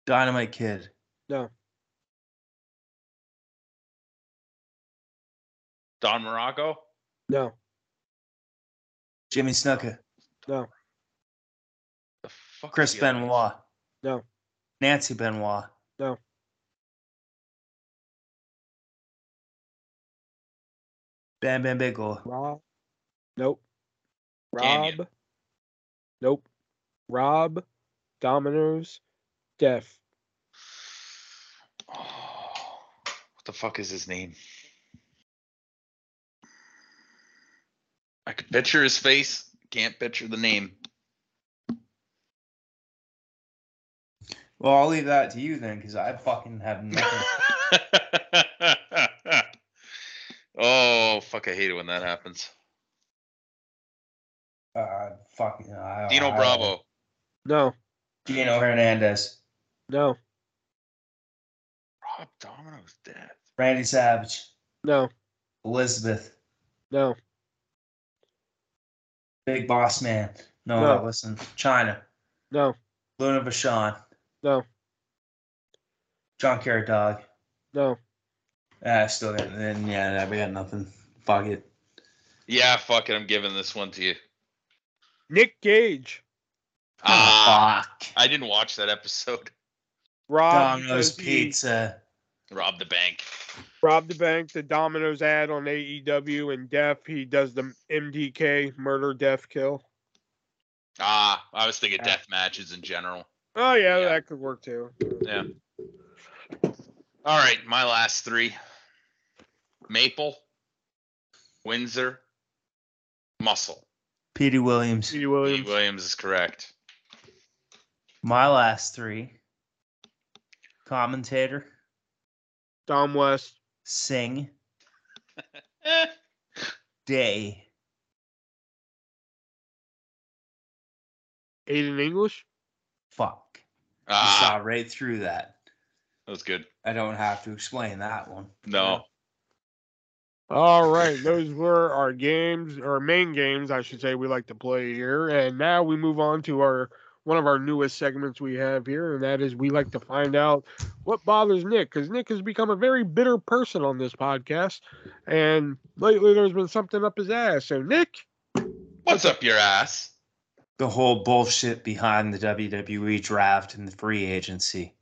Dynamite Kid. No. Don Muraco. No. Jimmy Snuka. No. The fuck Chris is the other one? Benoit. No. Nancy Benoit. No. Bam Bam Bigelow. Rob. Nope. Kanyon. Rob. Nope. Rob. Dominoes. Def. Oh, what the fuck is his name? I could picture his face. Can't picture the name. Well, I'll leave that to you then, because I fucking have nothing. oh fuck! I hate it when that happens. uh, fucking. I, Dino I- Bravo. No. Dino Hernandez. No. Rob Domino's dead. Randy Savage. No. Elizabeth. No. Big Boss Man. No, No. listen. Chyna. No. Luna Vachon. No. John Carrot Dog. No. Ah, still got. Then yeah, we got nothing. Fuck it. Yeah, fuck it. I'm giving this one to you. Nick Gage. Ah, Fuck. I didn't watch that episode. Rob Domino's Pizza. Rob the bank. Rob the bank, the Domino's ad on AEW, and Def. He does the MDK murder, death, kill. Ah, I was thinking Ah. death matches in general. Oh yeah, Yeah. that could work too. Yeah. All right, my last three: Maple, Windsor, Muscle. Petey Williams. Petey Lee Williams. Williams is correct. My last three. Commentator. Don West. Sing. Day. Aiden English. Fuck. You ah, saw right through that. that was good. I don't have to explain that one. No, All right, those were our games, or main games, I should say, we like to play here. And now we move on to our one of our newest segments we have here, and that is we like to find out what bothers Nick, because Nick has become a very bitter person on this podcast, and lately there's been something up his ass. So Nick, what's up your ass? The whole bullshit behind the WWE draft and the free agency.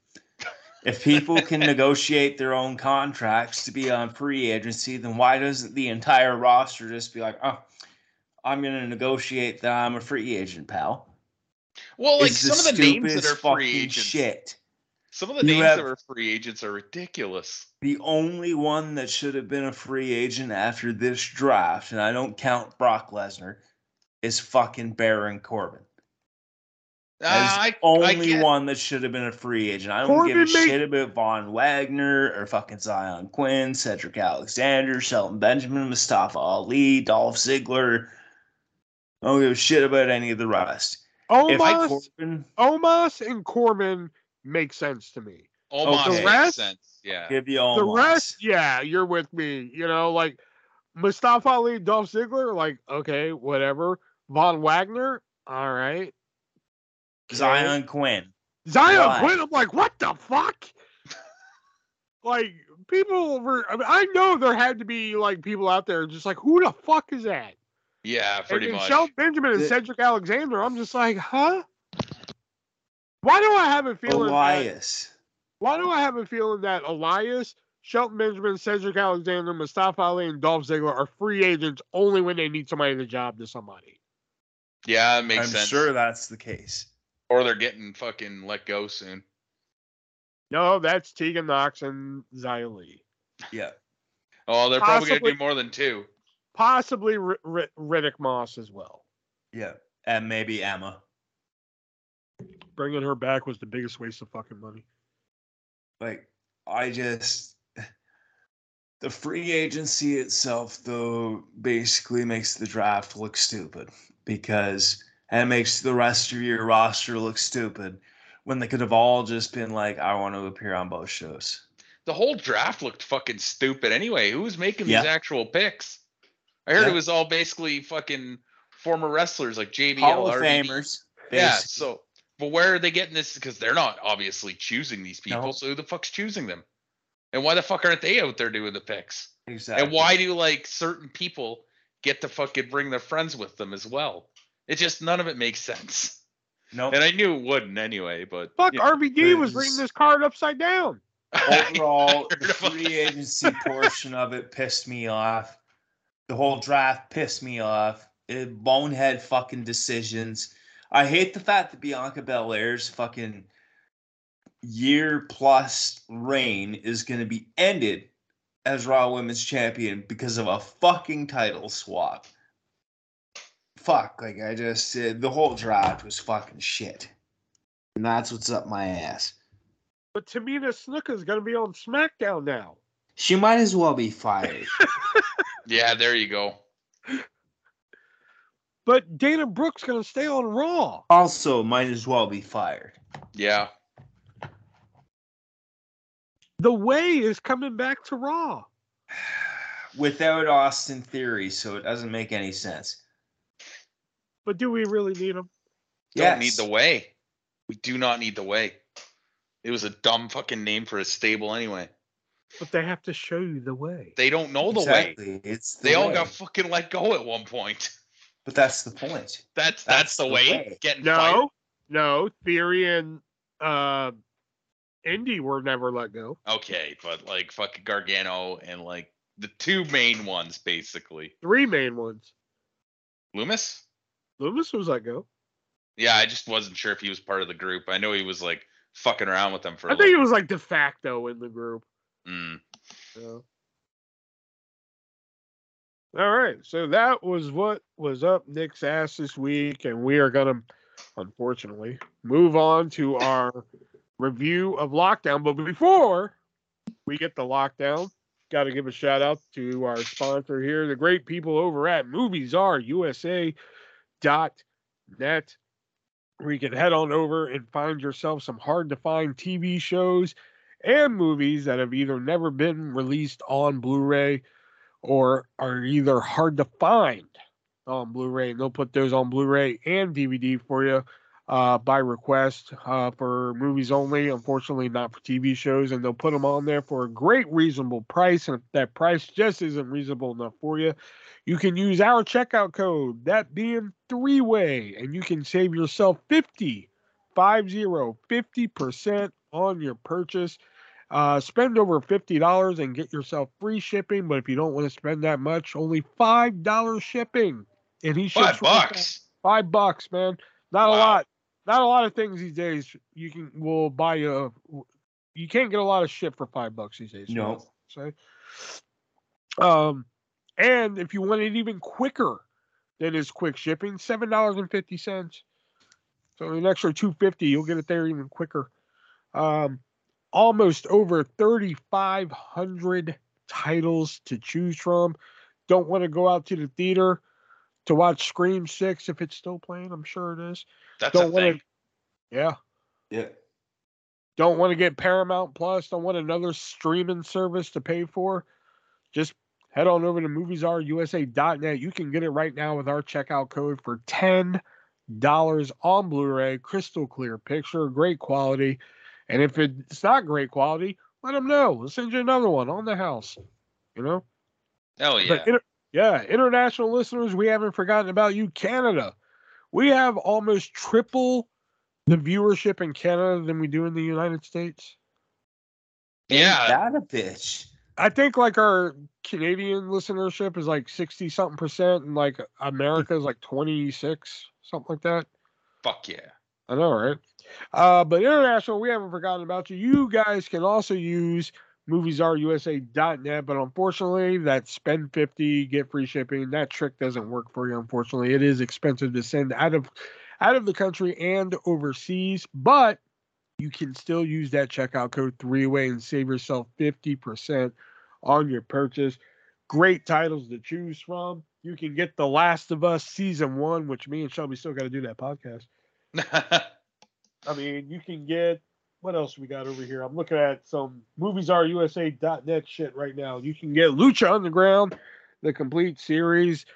If people can negotiate their own contracts to be on free agency, then why doesn't the entire roster just be like, oh, I'm going to negotiate that I'm a free agent, pal? Well, like It's some of the names that are free fucking agents. Shit. Some of the You names that are free agents are ridiculous. The only one that should have been a free agent after this draft, and I don't count Brock Lesnar, is fucking Baron Corbin. That is I, the only get- one that should have been a free agent. I don't Corbin give a made- shit about Von Wagner or fucking Xyon Quinn, Cedric Alexander, Shelton Benjamin, Mustafa Ali, Dolph Ziggler. I don't give a shit about any of the rest. If I Omos, Corbin, Omos and Corbin make sense to me. Omos the makes rest- sense. Yeah. give you the rest, yeah, you're with me. You know, like Mustafa Ali, Dolph Ziggler, like okay, whatever. Von Wagner, all right. Xyon Quinn. Xyon Why? Quinn, I'm like, what the fuck? like people were. I, mean, I know there had to be like people out there just like, who the fuck is that? Yeah, pretty and then much. Shelton Benjamin and The- Cedric Alexander. I'm just like, huh? Why do I have a feeling? That, Elias. why do I have a feeling that Elias, Shelton Benjamin, Cedric Alexander, Mustafa Ali, and Dolph Ziggler are free agents only when they need somebody to job to somebody? yeah, it makes I'm sense. sure that's the case. Or they're getting fucking let go soon. No, that's Tegan Nox and Xia Li. Yeah. Oh, they're probably gonna Possibly- do more than two. Possibly R- R- Riddick Moss as well. Yeah. And maybe Emma. Bringing her back was the biggest waste of fucking money. like I just the free agency itself though basically makes the draft look stupid because and it makes the rest of your roster look stupid when they could have all just been like I want to appear on both shows. The whole draft looked fucking stupid anyway. Who was making Yeah. these actual picks? I heard Yeah. it was all basically fucking former wrestlers like JBL, Hall of RVD. Famers. Yeah, so but where are they getting this? Because they're not obviously choosing these people. No. So who the fuck's choosing them? And why the fuck aren't they out there doing the picks? exactly. And why do like certain people get to fucking bring their friends with them as well? It just none of it makes sense. Nope. and I knew it wouldn't anyway. But Fuck, yeah. RVD was This- reading this card upside down. Overall, the free agency portion of it pissed me off. The whole draft pissed me off. It, bonehead fucking decisions. I hate the fact that Bianca Belair's fucking year plus reign is going to be ended as Raw Women's Champion because of a fucking title swap. Fuck, like I just said, the whole draft was fucking shit. And that's what's up my ass. But Tamina Snuka's gonna be on SmackDown now. She might as well be fired. yeah, there you go. But Dana Brooks gonna stay on Raw. also, might as well be fired. Yeah, The Way is coming back to Raw. Without Austin Theory, so it doesn't make any sense. But do we really need him? don't need the way. We do not need the way. It was a dumb fucking name for a stable anyway. But they have to show you the way. They don't know the way. exactly. It's the They all got fucking let go at one point. But that's the point. That's that's, That's the, the way. way. Getting fired. No, no. Theory and uh, Indi were never let go. Okay, but like fucking Gargano and like the two main ones basically. Three main ones. Lumis? Lumis was let go. Yeah, I just wasn't sure if he was part of the group. I know he was like fucking around with them for I think little. was like de facto in the group. Mm. So. All right, so that was what was up Nick's ass this week, and we are gonna, unfortunately, move on to our review of lockdown. But before we get the lockdown, got to give a shout out to our sponsor here, the great people over at MoviesRUSA.net, where you can head on over and find yourself some hard to find TV shows and movies that have either never been released on Blu-ray or are either hard to find on Blu-ray. And they'll put those on Blu-ray and DVD for you uh, by request uh, for movies only. Unfortunately, not for TV shows. And they'll put them on there for a great reasonable price. And if that price just isn't reasonable enough for you, you can use our checkout code, that being three-way, and you can save yourself 50, 50, 50% on your purchase. Uh, spend over fifty dollars and get yourself free shipping. But if you don't want to spend that much, only five dollars shipping, and he ships Five bucks. Five bucks, man. Not a lot. Not a lot of things these days. You can will buy you. You can't get a lot of shit for five bucks these days. No. Say. Um, and if you want it even quicker than is quick shipping, seven dollars and fifty cents. So an extra two fifty, you'll get it there even quicker. Um, almost over thirty five hundred titles to choose from. Don't want to go out to the theater to watch Scream Six if it's still playing. I'm sure it is. That's Don't a wanna- thing. Yeah. Yeah. Don't want to get Paramount Plus. Don't want another streaming service to pay for. Just head on over to moviesrusa.net. You can get it right now with our checkout code for ten dollars on Blu-ray, crystal clear picture, great quality. And if it's not great quality, let them know. We'll send you another one on the house. You know. Hell yeah. But inter- yeah, international listeners, we haven't forgotten about you, Canada. We have almost triple the viewership in Canada than we do in the United States. yeah. That a bitch. I think like our Canadian listenership is like 60 something percent and like America is like 26, something like that. Fuck yeah. I know, right? Uh, but international, we haven't forgotten about you. You guys can also use moviesrusa.net, but unfortunately, that spend 50, get free shipping, that trick doesn't work for you. Unfortunately, it is expensive to send out of out of the country and overseas, but you can still use that checkout code three way and save yourself 50% on your purchase. Great titles to choose from. You can get The Last of Us season one, which me and Shelby still got to do that podcast. I mean, you can get what else we got over here? I'm looking at some moviesrusa.net shit right now. You can get Lucha Underground, the complete series.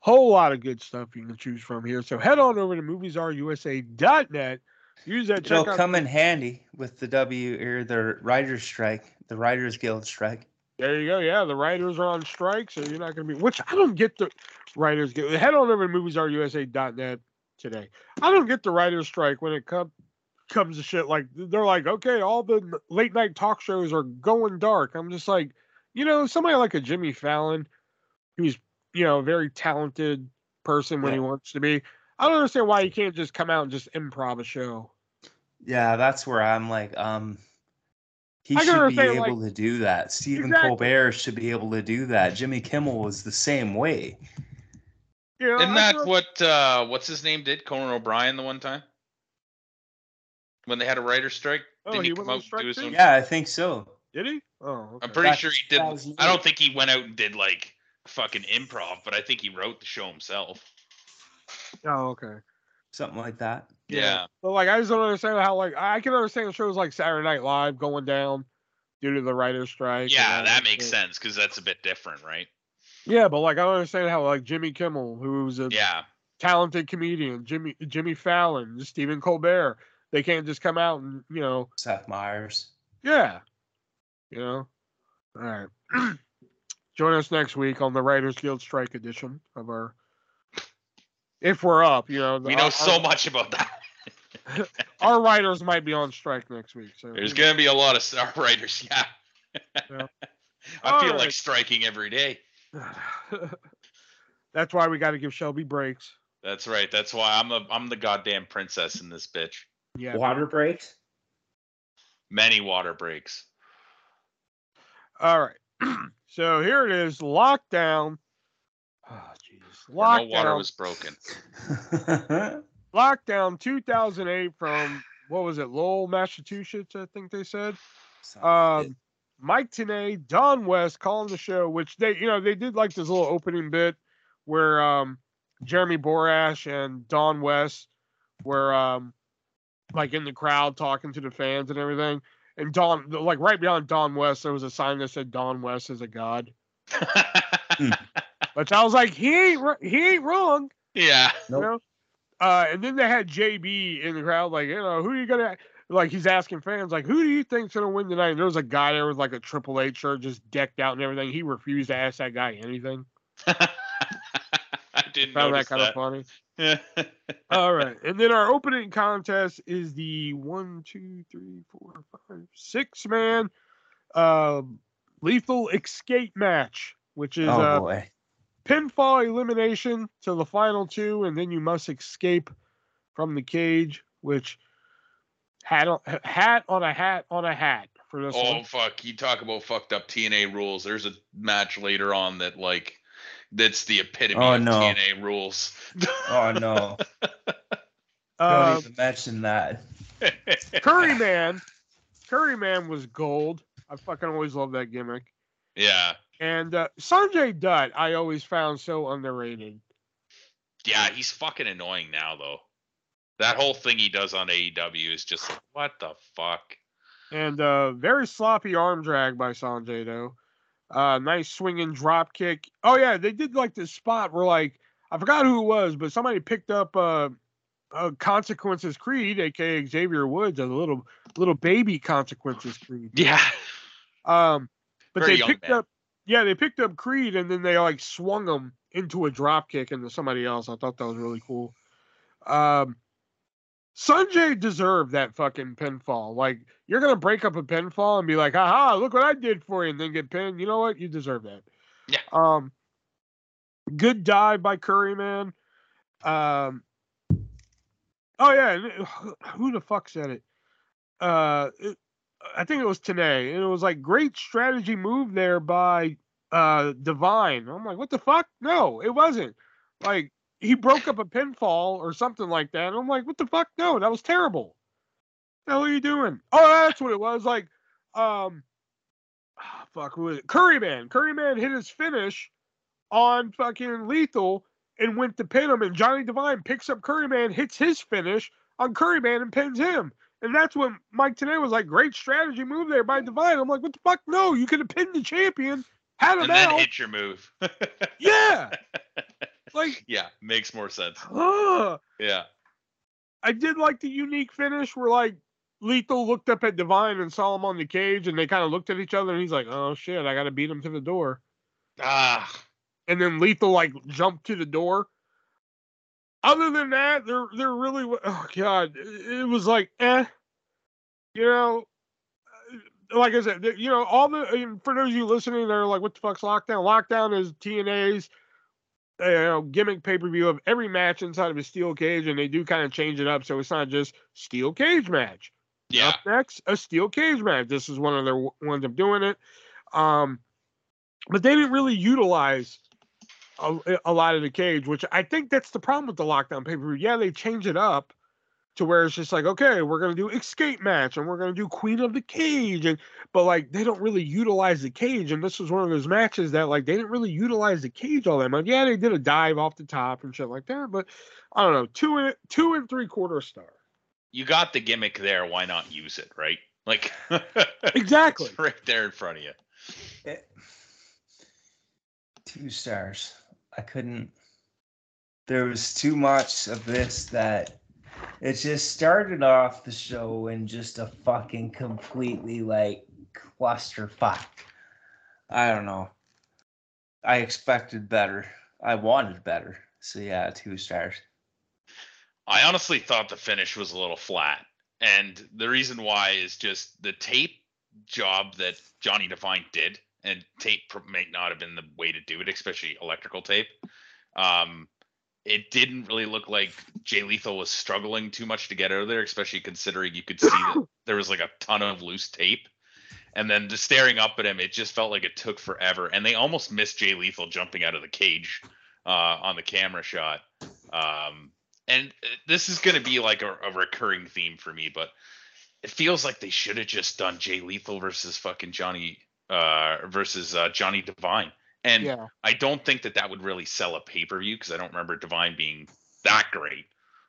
Whole lot of good stuff you can choose from here. So head on over to moviesrusa.net. Use that It'll come in handy with the W or the writers' strike, the Writers Guild strike. There you go. Yeah, the writers are on strike, so you're not going to be. Which I don't get the writers get. Head on over to moviesrusa.net. today. I don't get the writer's strike when it comes comes to shit like they're like, okay, all the late night talk shows are going dark. I'm just like, you know, somebody like a Jimmy Fallon, who's you know a very talented person when he wants to be. I don't understand why he can't just come out and just improv a show. Yeah, that's where I'm like, um, he I should be able like- to do that. Stephen Exactly. Colbert should be able to do that. Jimmy Kimmel was the same way. You know, Isn't I that what uh what's his name did? Conan O'Brien the one time? When they had a writer's strike? Oh, Didn't he he, come out and strike do too? some Yeah, I think so. Did he? Oh, okay. I'm pretty Back sure he did. I don't think he went out and did like fucking improv, but I think he wrote the show himself. Oh, okay. Something like that. Yeah. But like, I just don't understand how like I can understand the shows like Saturday Night Live going down due to the writer's strike. Yeah, all that makes shit. sense because that's a bit different, right? Yeah, but like I don't understand how like Jimmy Kimmel, who's a Yeah. talented comedian, Jimmy Jimmy Fallon, Stephen Colbert, they can't just come out and you know, Seth Meyers. yeah, you know. All right. Join us next week on the Writers Guild Strike edition of our. If we're up, you know, We know our- so much about that. Our writers might be on strike next week. So There's gonna be a lot of star writers, yeah. Yeah. I feel Alright. like striking every day. That's why we got to give Shelby breaks. That's right. That's why I'm a I'm the goddamn princess in this bitch. Yeah. Water breaks. Many water breaks. All right. so here it is. Lockdown. Oh, Jesus. Where no water was broken. Lockdown 2008 from what was it? Lowell, Massachusetts. I think they said. Um, Mike Tenay, Don West calling the show, which they, you know, they did like this little opening bit where um, Jeremy Borash and Don West were um, like in the crowd talking to the fans and everything. And Don, like right beyond Don West, there was a sign that said Don West is a god. But I was like, he ain't, he ain't wrong, yeah. you Nope. know. Uh, and then they had JB in the crowd, like, you know, who are you gonna? Like he's asking fans, like, who do you think's gonna win tonight? And there was a guy there with like a Triple H shirt, just decked out and everything. He refused to ask that guy anything. I didn't Found that notice kind of that. funny. All right, and then our opening contest is the one, two, three, four, five, six man, uh, lethal escape match, which is oh uh, boy. pinfall elimination to the final two, and then you must escape from the cage, which hat on hat on a hat on a hat for this oh one. fuck! You talk about fucked up TNA rules. There's a match later on that like that's the epitome Oh, of no. TNA rules. Oh no. Don't even mention that. Curry Man, Curry Man was gold. I fucking always love that gimmick. yeah, And uh, Sanjay Dutt, I always found so underrated. yeah. He's fucking annoying now though. That whole thing he does on AEW is just like, what the fuck? And uh, very sloppy arm drag by Sanjay though. Uh, nice swinging drop kick. Oh yeah, they did like this spot where like I forgot who it was, but somebody picked up uh, uh Consequences Creed, aka Xavier Woods, a little little baby Consequences Creed. Yeah. Um, but Very they picked man. up, yeah, they picked up Creed and then they like swung him into a drop kick into somebody else. I thought that was really cool. Um, Sanjay deserved that fucking pinfall. Like, you're gonna break up a pinfall and be like, "Aha! Look what I did for you," and then get pinned. You know what? You deserve that. Yeah. Um, good dive by Curry, man. Um. Oh yeah, who the fuck said it? Uh, it, I think it was Tenay, and it was like great strategy move there by uh Devine. I'm like, what the fuck? No, it wasn't. Like he broke up a pinfall or something like that. And I'm like, what the fuck? No, that was terrible. The hell are you doing? Oh, that's what it was. Like, um, ah, fuck, who was it? Curryman. Curryman hit his finish on fucking Lethal and went to pin him, and Johnny Devine picks up Curryman, hits his finish on Curryman, and pins him. And that's when Mike Tenay was like, great strategy move there by Devine. I'm like, what the fuck? No, you could have pinned the champion, had him And then out. hit your move. Yeah. like, yeah, makes more sense. Yeah. I did like the unique finish where like Lethal looked up at Devine and saw him on the cage, and they kind of looked at each other, and he's like, "Oh shit, I got to beat him to the door." Ah. And then Lethal like jumped to the door. other than that, they're they're really oh god, it was like eh, you know. uh, Like I said, you know, all the for those of you listening, they're like, "What the fuck's lockdown?" Lockdown is TNA's you know, gimmick pay per view of every match inside of a steel cage, and they do kind of change it up, so it's not just steel cage match. Yeah. Up next, a steel cage match. This is one of their w- ones of doing it. Um, but they didn't really utilize a, a lot of the cage, which I think that's the problem with the lockdown pay per view. Yeah, they change it up to where it's just like, okay, we're gonna do escape match and we're gonna do Queen of the Cage, and but like they don't really utilize the cage. And this was one of those matches that like they didn't really utilize the cage all that much. Yeah, they did a dive off the top and shit like that, but I don't know, two and two and three quarter star. You got the gimmick there. Why not use it, right? Like Exactly. it's right there in front of you. It, two stars. I couldn't. There was too much of this that it just started off the show in just a fucking completely like clusterfuck. I don't know. I expected better. I wanted better. So yeah, two stars. I honestly thought the finish was a little flat. And the reason why is just the tape job that Johnny Devine did, and tape may not have been the way to do it, especially electrical tape. Um, it didn't really look like Jay Lethal was struggling too much to get out of there, especially considering you could see that there was like a ton of loose tape. And then just staring up at him, it just felt like it took forever. And they almost missed Jay Lethal jumping out of the cage uh, on the camera shot. Um, and uh, this is going to be like a, a recurring theme for me, but it feels like they should have just done Jay Lethal versus fucking Johnny uh, versus uh, Johnny Devine. And Yeah. I don't think that that would really sell a pay per view because I don't remember Devine being that great.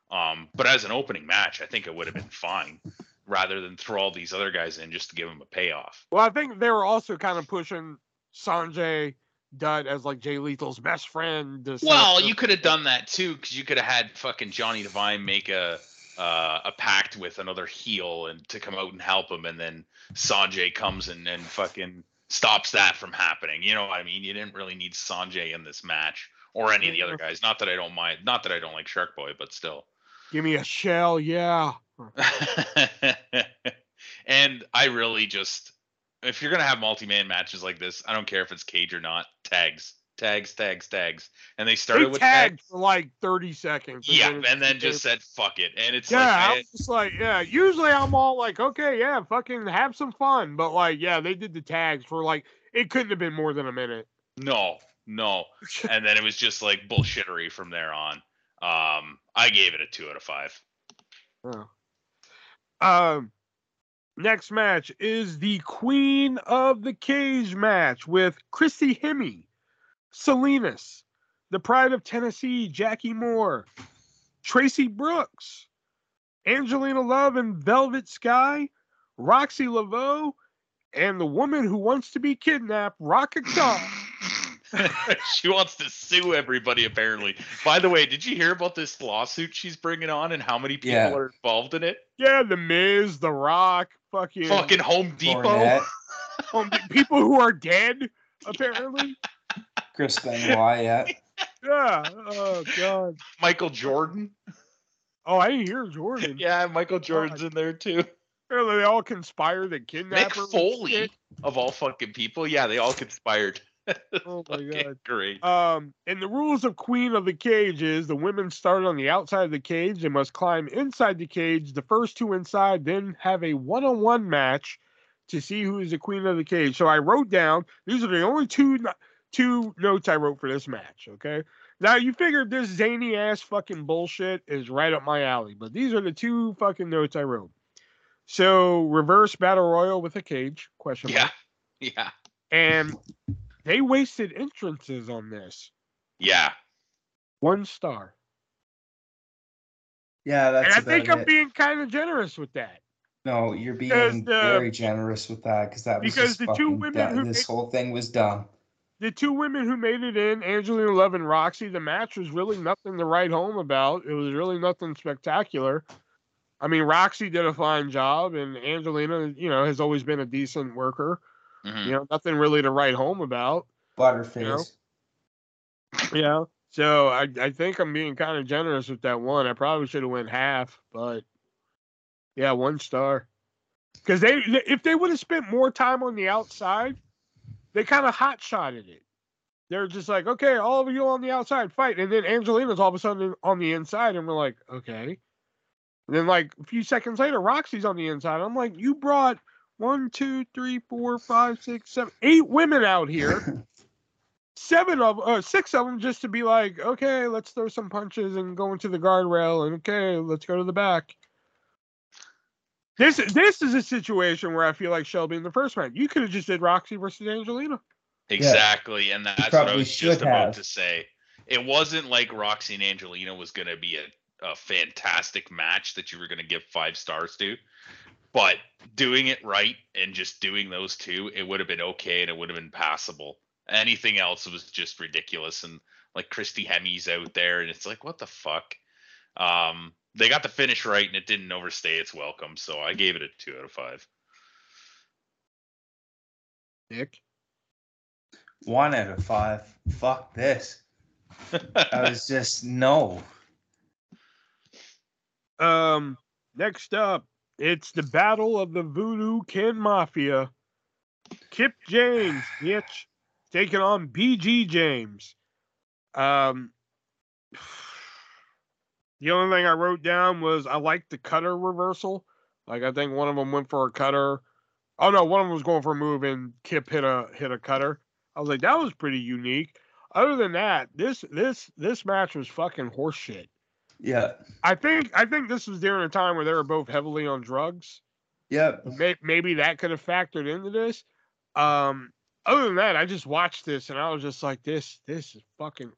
Um, but as an opening match, I think it would have been fine rather than throw all these other guys in just to give them a payoff. Well, I think they were also kind of pushing Sanjay Dutt as like Jay Lethal's best friend. Well, you could have done that too because you could have had fucking Johnny Devine make a uh, a pact with another heel and to come out and help him, and then Sanjay comes and and fucking stops that from happening. You know what I mean? You didn't really need Sanjay in this match or any of the other guys. Not that I don't mind. Not that I don't like Shark Boy, but still. Give me a shell, yeah. and I really just, if you're gonna have multi-man matches like this, I don't care if it's cage or not. Tags, tags, tags, tags, and they They started with tagged tags. for like 30 seconds. Yeah, then and then just said fuck it, and it's Yeah, like, was just like, yeah. Usually I'm all like, okay, yeah, fucking have some fun. But like, yeah, they did the tags for like, it couldn't have been more than a minute. no, no, and then it was just like bullshittery from there on. Um, I gave it a two out of five. Oh. Um, next match is the Queen of the Cage match with Christy Hemme, Salinas, the Pride of Tennessee, Jackie Moore, Traci Brooks, Angelina Love and Velvet Sky, Roxxi Laveaux, and the woman who wants to be kidnapped, Rocket Dog. she wants to sue everybody apparently. By the way, did you hear about this lawsuit she's bringing on and how many people Yeah. are involved in it? Yeah, The Miz, The Rock, fucking, Fucking Home Depot. Cornette, people who are dead, apparently. Chris Benoit, yeah. Yeah. Oh God. Michael Jordan. Oh, I didn't hear Jordan. Yeah, Michael Jordan's in there too. Apparently they all conspire to kidnap Mick Foley shit. of all fucking people. Yeah, they all conspired. Oh my God. great. Um, and the rules of Queen of the Cage is the women start on the outside of the cage. They must climb inside the cage. The first two inside then have a one-on-one match to see who is the Queen of the Cage. So I wrote down these are the only two no- two notes I wrote for this match. Okay. Now you figure this zany ass fucking bullshit is right up my alley, but these are the two fucking notes I wrote. So reverse battle royal with a cage question Yeah, mark, yeah, and they wasted entrances on this. yeah. One star. Yeah, that's and I about think I'm it. being kind of generous with that. No, you're Because being the- very generous with that because that was because just the two women dumb. who this made- whole thing was dumb. The two women who made it in, Angelina Love and Roxxi, the match was really nothing to write home about. It was really nothing spectacular. I mean, Roxxi did a fine job, and Angelina, you know, has always been a decent worker. Mhm. You know, nothing really to write home about. Butterface. Yeah. So I, I think I'm being kind of generous with that one. I probably should have went half, but yeah, one star. Because they, if they would have spent more time on the outside, they kind of hot shotted it. They're just like, okay, all of you on the outside fight, and then Angelina's all of a sudden on the inside, and we're like, okay. And then like a few seconds later, Roxxi's on the inside. I'm like, you brought one, two, three, four, five, six, seven, eight women out here. Seven of uh, six of them just to be like, okay, let's throw some punches and go into the guardrail, and okay, let's go to the back. This this is a situation where I feel like Shelby in the first match, you could have just did Roxxi versus Angelina. Exactly, and that's what I was should just about have. to say. It wasn't like Roxxi and Angelina was going to be a, a fantastic match that you were going to give five stars to, but doing it right and just doing those two, it would have been okay and it would have been passable. Anything else was just ridiculous, and like Christy Hemme's out there, and it's like, what the fuck? Um, they got the finish right, and it didn't overstay its welcome, so I gave it a two out of five. Nick. One out of five. Fuck this. I was just no. Um, next up, it's the battle of the Voodoo Kin Mafia. Kip James, bitch, taking on BG James. Um, the only thing I wrote down was I liked the cutter reversal. Like I think one of them went for a cutter. Oh no, one of them was going for a move and Kip hit a hit a cutter. I was like, that was pretty unique. Other than that, this this this match was fucking horseshit. Yeah. I think I think this was during a time where they were both heavily on drugs. Yeah. May, maybe that could have factored into this. Um, other than that, I just watched this and I was just like, this this is fucking.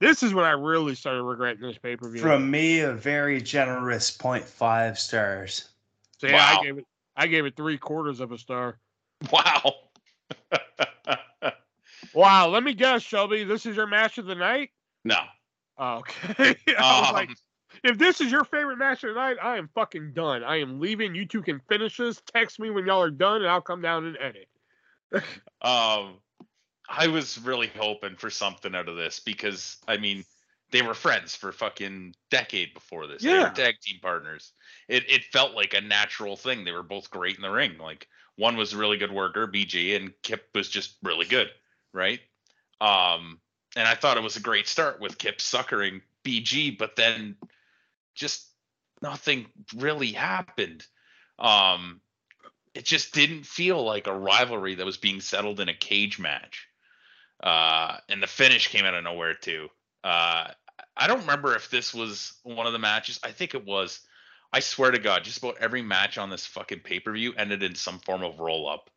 This is when I really started regretting this pay per view. From me, a very generous 0.5 stars. so yeah, Wow. I gave it I gave it three quarters of a star. wow. Wow, let me guess, Shelby. This is your match of the night. no. Oh, okay. I was like, Um, if this is your favorite match of the night, I am fucking done. I am leaving. You two can finish this. Text me when y'all are done, and I'll come down and edit. Um, I was really hoping for something out of this because I mean they were friends for fucking decade before this. They Yeah. were tag team partners. It it felt like a natural thing. They were both great in the ring. Like one was a really good worker, BG, and Kip was just really good, right? Um, and I thought it was a great start with Kip suckering BG, but then just nothing really happened. Um, it just didn't feel like a rivalry that was being settled in a cage match. Uh, and the finish came out of nowhere too. Uh, I don't remember if this was one of the matches. I think it was. I swear to God, just about every match on this fucking pay per view ended in some form of roll up.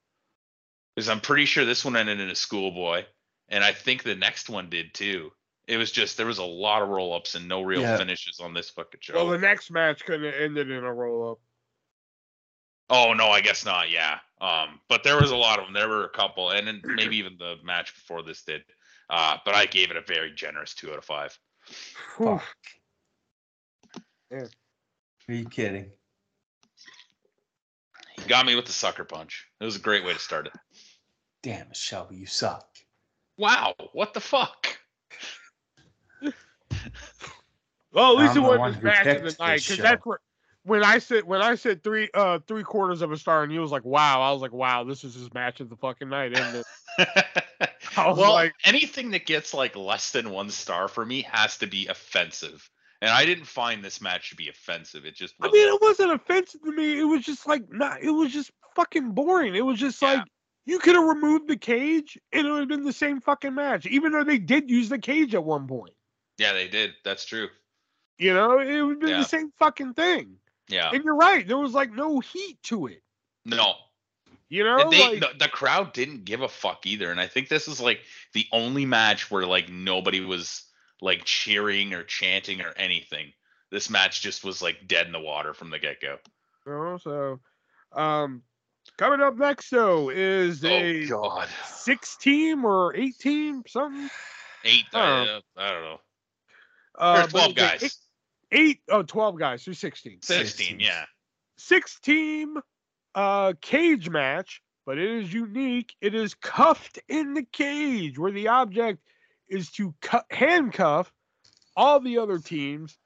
Because I'm pretty sure this one ended in a schoolboy, and I think the next one did too. It was just there was a lot of roll ups and no real Yeah. finishes on this fucking show. Well, the next match could have ended in a roll up. Oh no, I guess not. Yeah. Um, but there was a lot of them. There were a couple, and then maybe even the match before this did. Uh, but I gave it a very generous two out of five. Fuck. Are you kidding? He got me with the sucker punch. It was a great way to start it. Damn it, Shelby, you suck. Wow, what the fuck? Well, at least it the wasn't one his who match of the night because that's where when I said when I said three uh three quarters of a star and he was like wow I was like wow this is his match of the fucking night isn't it? I was well, like- anything that gets like less than one star for me has to be offensive. And I didn't find this match to be offensive. It just I wasn't. mean it wasn't offensive to me. It was just like not. It was just fucking boring. It was just Yeah. like you could have removed the cage and it would have been the same fucking match, even though they did use the cage at one point. yeah, they did. That's true. You know, it would have been Yeah. the same fucking thing. Yeah. And you're right. There was like no heat to it. No, You know, And they like, the, the crowd didn't give a fuck either and i think this is like the only match where like nobody was like cheering or chanting or anything this match just was like dead in the water from the get-go you so um coming up next though is a oh god six team or eight team something. eight Oh. uh, i don't know Uh, There's but 12 it's a guys Eight, eight oh 12 guys, so 16. 16 16. yeah Six team uh cage match, but it is unique. It is cuffed in the cage where the object is to cut, handcuff all the other teams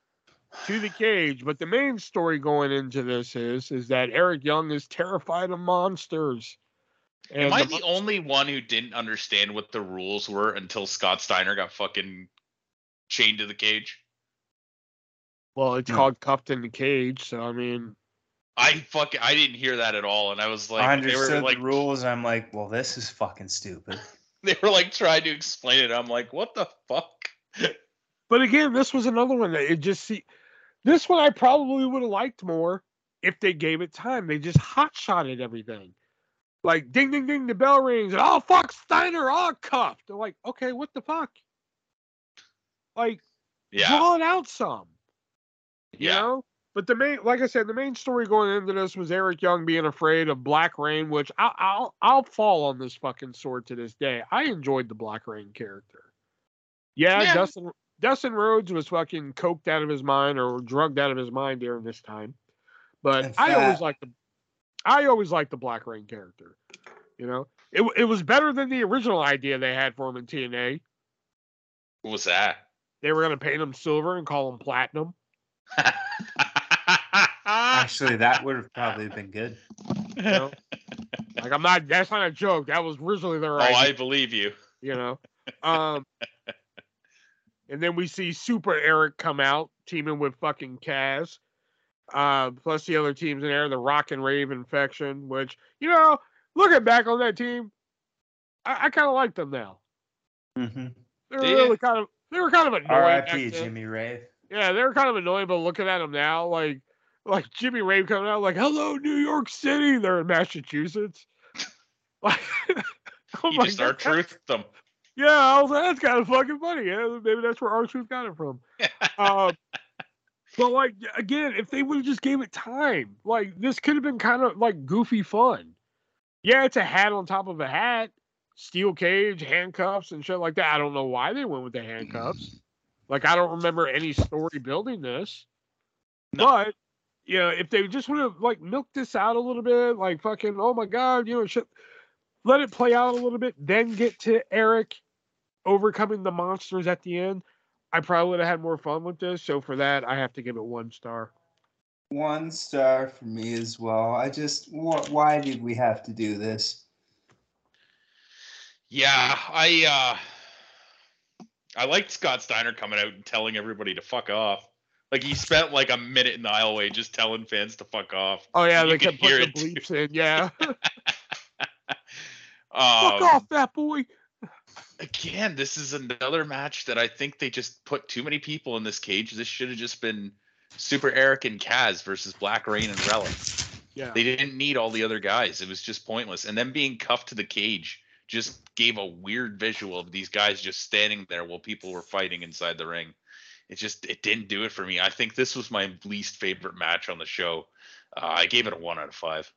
to the cage. But the main story going into this is is that Eric Young is terrified of monsters. Am I the the only one who didn't understand what the rules were until Scott Steiner got fucking chained to the cage? Well, it's No. called cuffed in the cage. So I mean, I fucking I didn't hear that at all, and I was like, I they were understood like, the rules. I'm like, well, this is fucking stupid. they were like trying to explain it. I'm like, what the fuck? but again, this was another one that it just see. This one I probably would have liked more if they gave it time. They just hot shotted everything. Like ding ding ding, the bell rings, and oh fuck Steiner, all cuffed. They're like, okay, what the fuck? Like Yeah, draw it out some. You yeah. know? But the main, like I said, the main story going into this was Eric Young being afraid of Black Reign, which I'll I'll, I'll fall on this fucking sword to this day. I enjoyed the Black Reign character. Yeah, Yeah. Dustin Dustin Rhodes was fucking coked out of his mind or drugged out of his mind during this time, but I always fact- liked the I always liked the Black Reign character. You know, it it was better than the original idea they had for him in TNA. What was that? They were gonna paint him silver and call him platinum. Actually, that would have probably been good. You know? like I'm not. That's not a joke. That was originally their oh, idea. I believe you. you know. Um, and then we see Super Eric come out teaming with fucking Kaz. Uh, plus the other teams in there, the Rock and Rave Infection, which you know, looking back on that team, I, I kind of like them now. Mm-hmm. They were Do you? really kind of they were kind of annoying. back R.I.P. then. Jimmy Rave. Yeah, they were kind of annoying, but looking at them now, like like Jimmy Rave coming out, like "Hello, New York City." They're in Massachusetts. Like, I'm You like, just our "That- that- truth them. Yeah, I was like, that's kind of fucking funny. Yeah, maybe that's where R-Truth got it from. um, but like again, if they would have just gave it time, like this could have been kind of like goofy fun. Yeah, it's a hat on top of a hat, steel cage, handcuffs, and shit like that. I don't know why they went with the handcuffs. Like I don't remember any story building this. No. But you know, if they just would have like milked this out a little bit, like fucking, oh my god, you know, shit, let it play out a little bit, then get to Eric overcoming the monsters at the end. I probably would have had more fun with this. So for that, I have to give it one star. One star for me as well. I just, wh- why did we have to do this? Yeah, I uh I liked Scott Steiner coming out and telling everybody to fuck off. Like he spent like a minute in the aisleway just telling fans to fuck off. Oh yeah, You they kept putting the it, too. bleeps in. Yeah, Um, fuck off, that boy. Again, this is another match that I think they just put too many people in this cage. This should have just been Super Eric and Kaz versus Black Reign and Rellik. Yeah, They didn't need all the other guys. It was just pointless. And then being cuffed to the cage just gave a weird visual of these guys just standing there while people were fighting inside the ring. It just it didn't do it for me. I think this was my least favorite match on the show. Uh, I gave it a one out of five.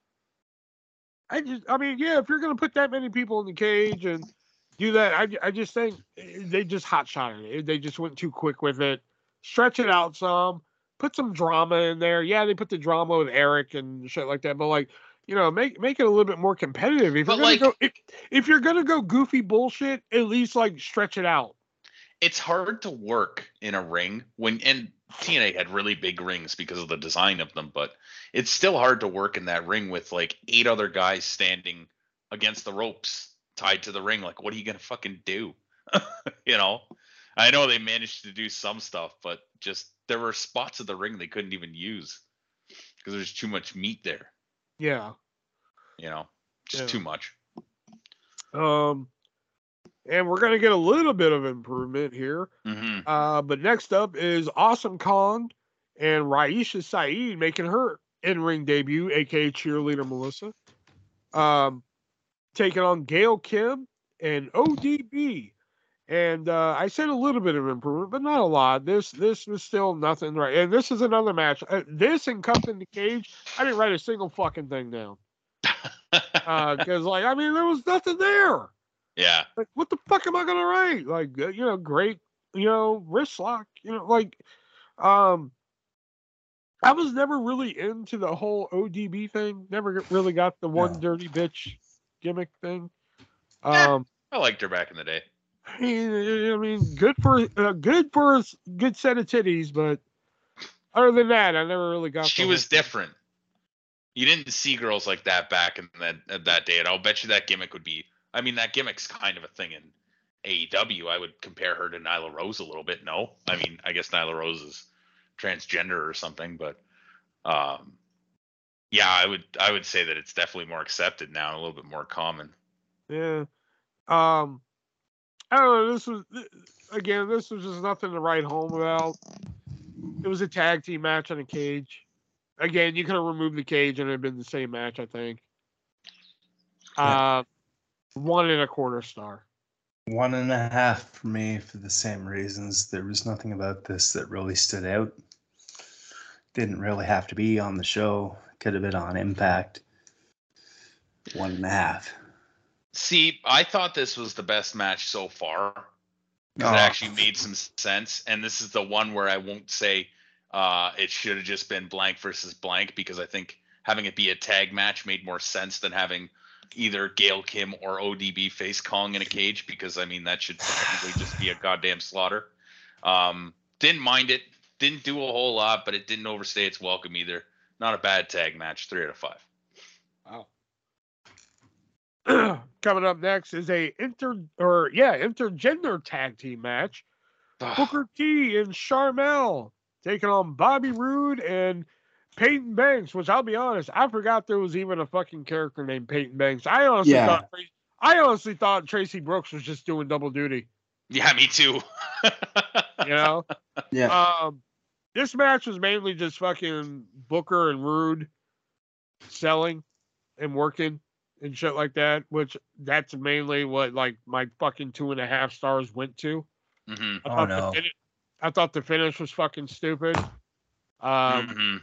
I just, I mean, yeah, if you're gonna put that many people in the cage and do that, I, I just think they just hot shotted it. They just went too quick with it. Stretch it out some, put some drama in there. Yeah, they put the drama with Eric and shit like that, but like, you know, make make it a little bit more competitive. If But, you're like- go, if, if you're gonna go goofy bullshit, at least like stretch it out. It's hard to work in a ring when and TNA had really big rings because of the design of them, but it's still hard to work in that ring with like eight other guys standing against the ropes tied to the ring. Like, what are you gonna fucking do? you know, I know they managed to do some stuff, but just there were spots of the ring they couldn't even use because there's too much meat there. Yeah. You know, just Yeah. too much. Um, and we're gonna get a little bit of improvement here. hmm Uh, but next up is Awesome Kong and Raisha Saeed making her in-ring debut, aka cheerleader Melissa. Um, taking on Gail Kim and ODB. And uh, I said a little bit of improvement, but not a lot. This this was still nothing right. And this is another match. Uh, this and Cuffed in the Cage, I didn't write a single fucking thing down. Because, like, I mean, there was nothing there yeah. like what the fuck am i gonna write like uh, you know great you know wrist lock you know like um i was never really into the whole odb thing never really got the one No. dirty bitch gimmick thing Yeah. um I liked her back in the day. I mean, I mean, good for uh, good for a good set of titties, but other than that, I never really got. she was different. You didn't see girls like that back in that that day, and I'll bet you that gimmick would be. I mean, that gimmick's kind of a thing in AEW. I would compare her to Nyla Rose a little bit. No, I mean, I guess Nyla Rose is transgender or something, but um, yeah, I would I would say that it's definitely more accepted now, a little bit more common. Yeah. Um, I don't know. This was again. This was just nothing to write home about. It was a tag team match on a cage. Again, you could have removed the cage and it'd been the same match. I think. Uh, one and a quarter star. One and a half for me for the same reasons. There was nothing about this that really stood out. Didn't really have to be on the show. Could have been on Impact. One and a half. See, I thought this was the best match so far. because Oh. it actually made some sense. And this is the one where I won't say uh, it should have just been blank versus blank because I think having it be a tag match made more sense than having either Gail Kim or ODB face Kong in a cage because I mean that should technically just be a goddamn slaughter. Um, didn't mind it, didn't do a whole lot, but it didn't overstay its welcome either. Not a bad tag match, three out of five. Coming up next is a inter or yeah intergender tag team match. Booker T and Sharmell taking on Bobby Roode and Peyton Banks, which I'll be honest, I forgot there was even a fucking character named Peyton Banks. I honestly Yeah. thought I honestly thought Traci Brooks was just doing double duty. Yeah, me too. You know, Yeah. um, this match was mainly just fucking Booker and Roode selling and working and shit like that, which that's mainly what like my fucking two and a half stars went to. hmm I Oh, thought no. the finish, I thought the finish was fucking stupid. Um, hmm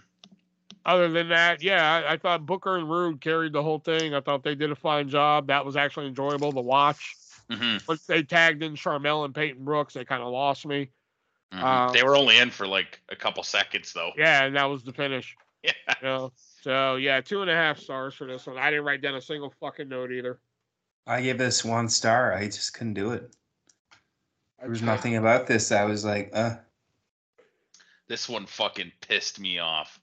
Other than that, yeah, I, I thought Booker and Roode carried the whole thing. I thought they did a fine job. That was actually enjoyable to watch. hmm Once they tagged in Sharmell and Peyton Brooks, they kind of lost me. Mhm. Um, they were only in for like a couple seconds though. Yeah, and that was the finish. Yeah. You know? So yeah, two and a half stars for this one. I didn't write down a single fucking note either. I gave this one star. I just couldn't do it. There was nothing about this. I was like, uh, This one fucking pissed me off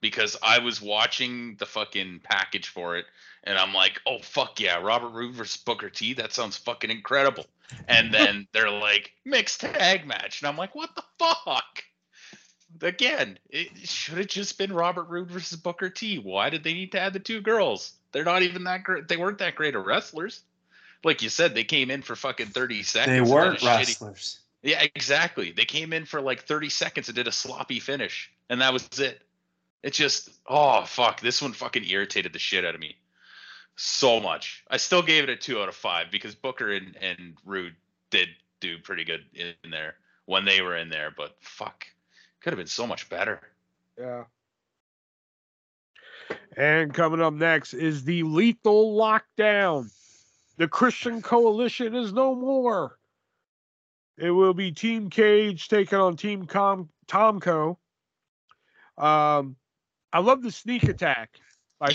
because I was watching the fucking package for it and I'm like, oh fuck yeah, Robert Roode versus Booker T. That sounds fucking incredible. And then they're like mixed tag match, and I'm like, what the fuck? Again, it should have just been Robert Roode versus Booker T. Why did they need to add the two girls? They're not even that great. They weren't that great of wrestlers. Like you said, they came in for fucking 30 seconds. they weren't a shitty- wrestlers. yeah, exactly. They came in for like 30 seconds and did a sloppy finish, and that was it. It just, oh fuck, this one fucking irritated the shit out of me so much. I still gave it a two out of five because Booker and and Roode did do pretty good in there when they were in there, but fuck, could have been so much better. Yeah. And coming up next is the lethal lockdown. The Christian coalition is no more. It will be Team Cage taking on Team Com- Tomko. Um, I love the sneak attack.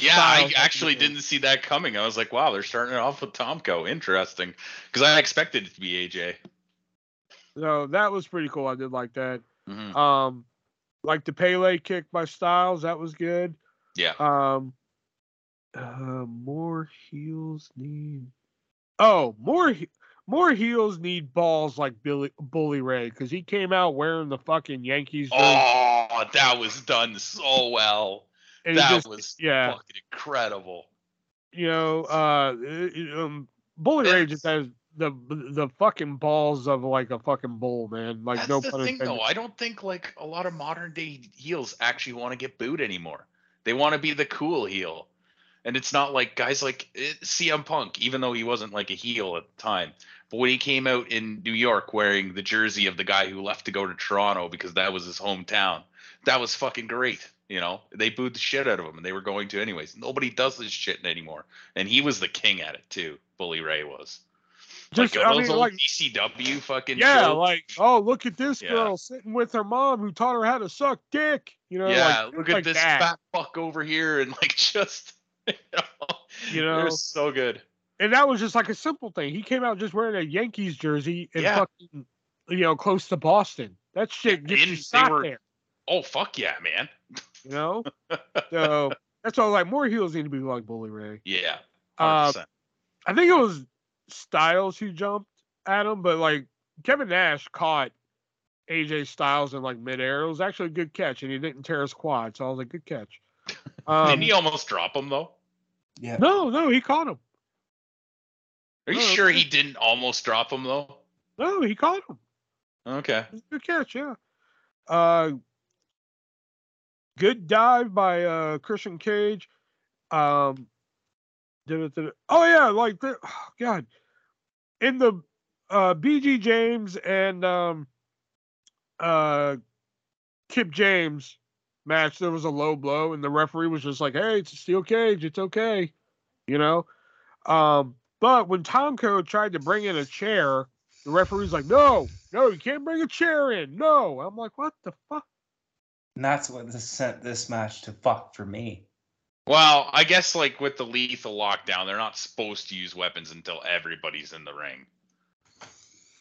yeah, I actually didn't see that coming. I was like, wow, they're starting it off with Tomko. Interesting, because I expected it to be AJ. So that was pretty cool. I did like that. Mhm. Um, like the Pele kick by Styles, that was good. Yeah. Um, uh, more heels need. Oh, more he- more heels need balls like Billy Bully Ray because he came out wearing the fucking Yankees jersey. Oh, that was done so well. That just- was yeah. fucking incredible. you know, uh, um, Bully Ray just has the the fucking balls of like a fucking bull, man. Like That's no the pun thing, intended. though. I don't think like a lot of modern day heels actually want to get booed anymore. They want to be the cool heel, and it's not like guys like eh, CM Punk, even though he wasn't like a heel at the time. But when he came out in New York wearing the jersey of the guy who left to go to Toronto because that was his hometown, that was fucking great. You know, they booed the shit out of him, and they were going to anyways. Nobody does this shit anymore, and he was the king at it too. Bully Ray was. Just, like I those mean, old like ECW fucking Yeah, shows. like oh look at this Yeah. girl sitting with her mom who taught her how to suck dick. You know, yeah, like, look at like this that. fat fuck over here, and like just, you know, You know? so good. and that was just like a simple thing. He came out just wearing a Yankees jersey and Yeah. fucking, you know, close to Boston. That shit gets you shot were- there. Oh fuck yeah, man. You know, so that's all. Like more heels need to be like Bully Ray. Yeah. Uh, 100%. I think it was Styles who jumped at him, but like Kevin Nash caught AJ Styles in like midair. It was actually a good catch, and he didn't tear his quad, so I was like, good catch. Um, Didn't he almost drop him though? Yeah. no, no, he caught him. Are you sure he didn't almost drop him though? No, he caught him. Okay. It was a Good catch, yeah. Uh, good dive by uh Christian Cage. Um, did it, did it. Oh yeah, like the, oh, God, in the uh BG James and um uh Kip James match, there was a low blow, and the referee was just like, "Hey, it's a steel cage, it's okay," you know. Um, but when Tomko tried to bring in a chair, the referee's like, "No, no, you can't bring a chair in. No." I'm like, "What the fuck?" And that's what this sent this match to fuck for me. Well, I guess like with the lethal lockdown, they're not supposed to use weapons until everybody's in the ring.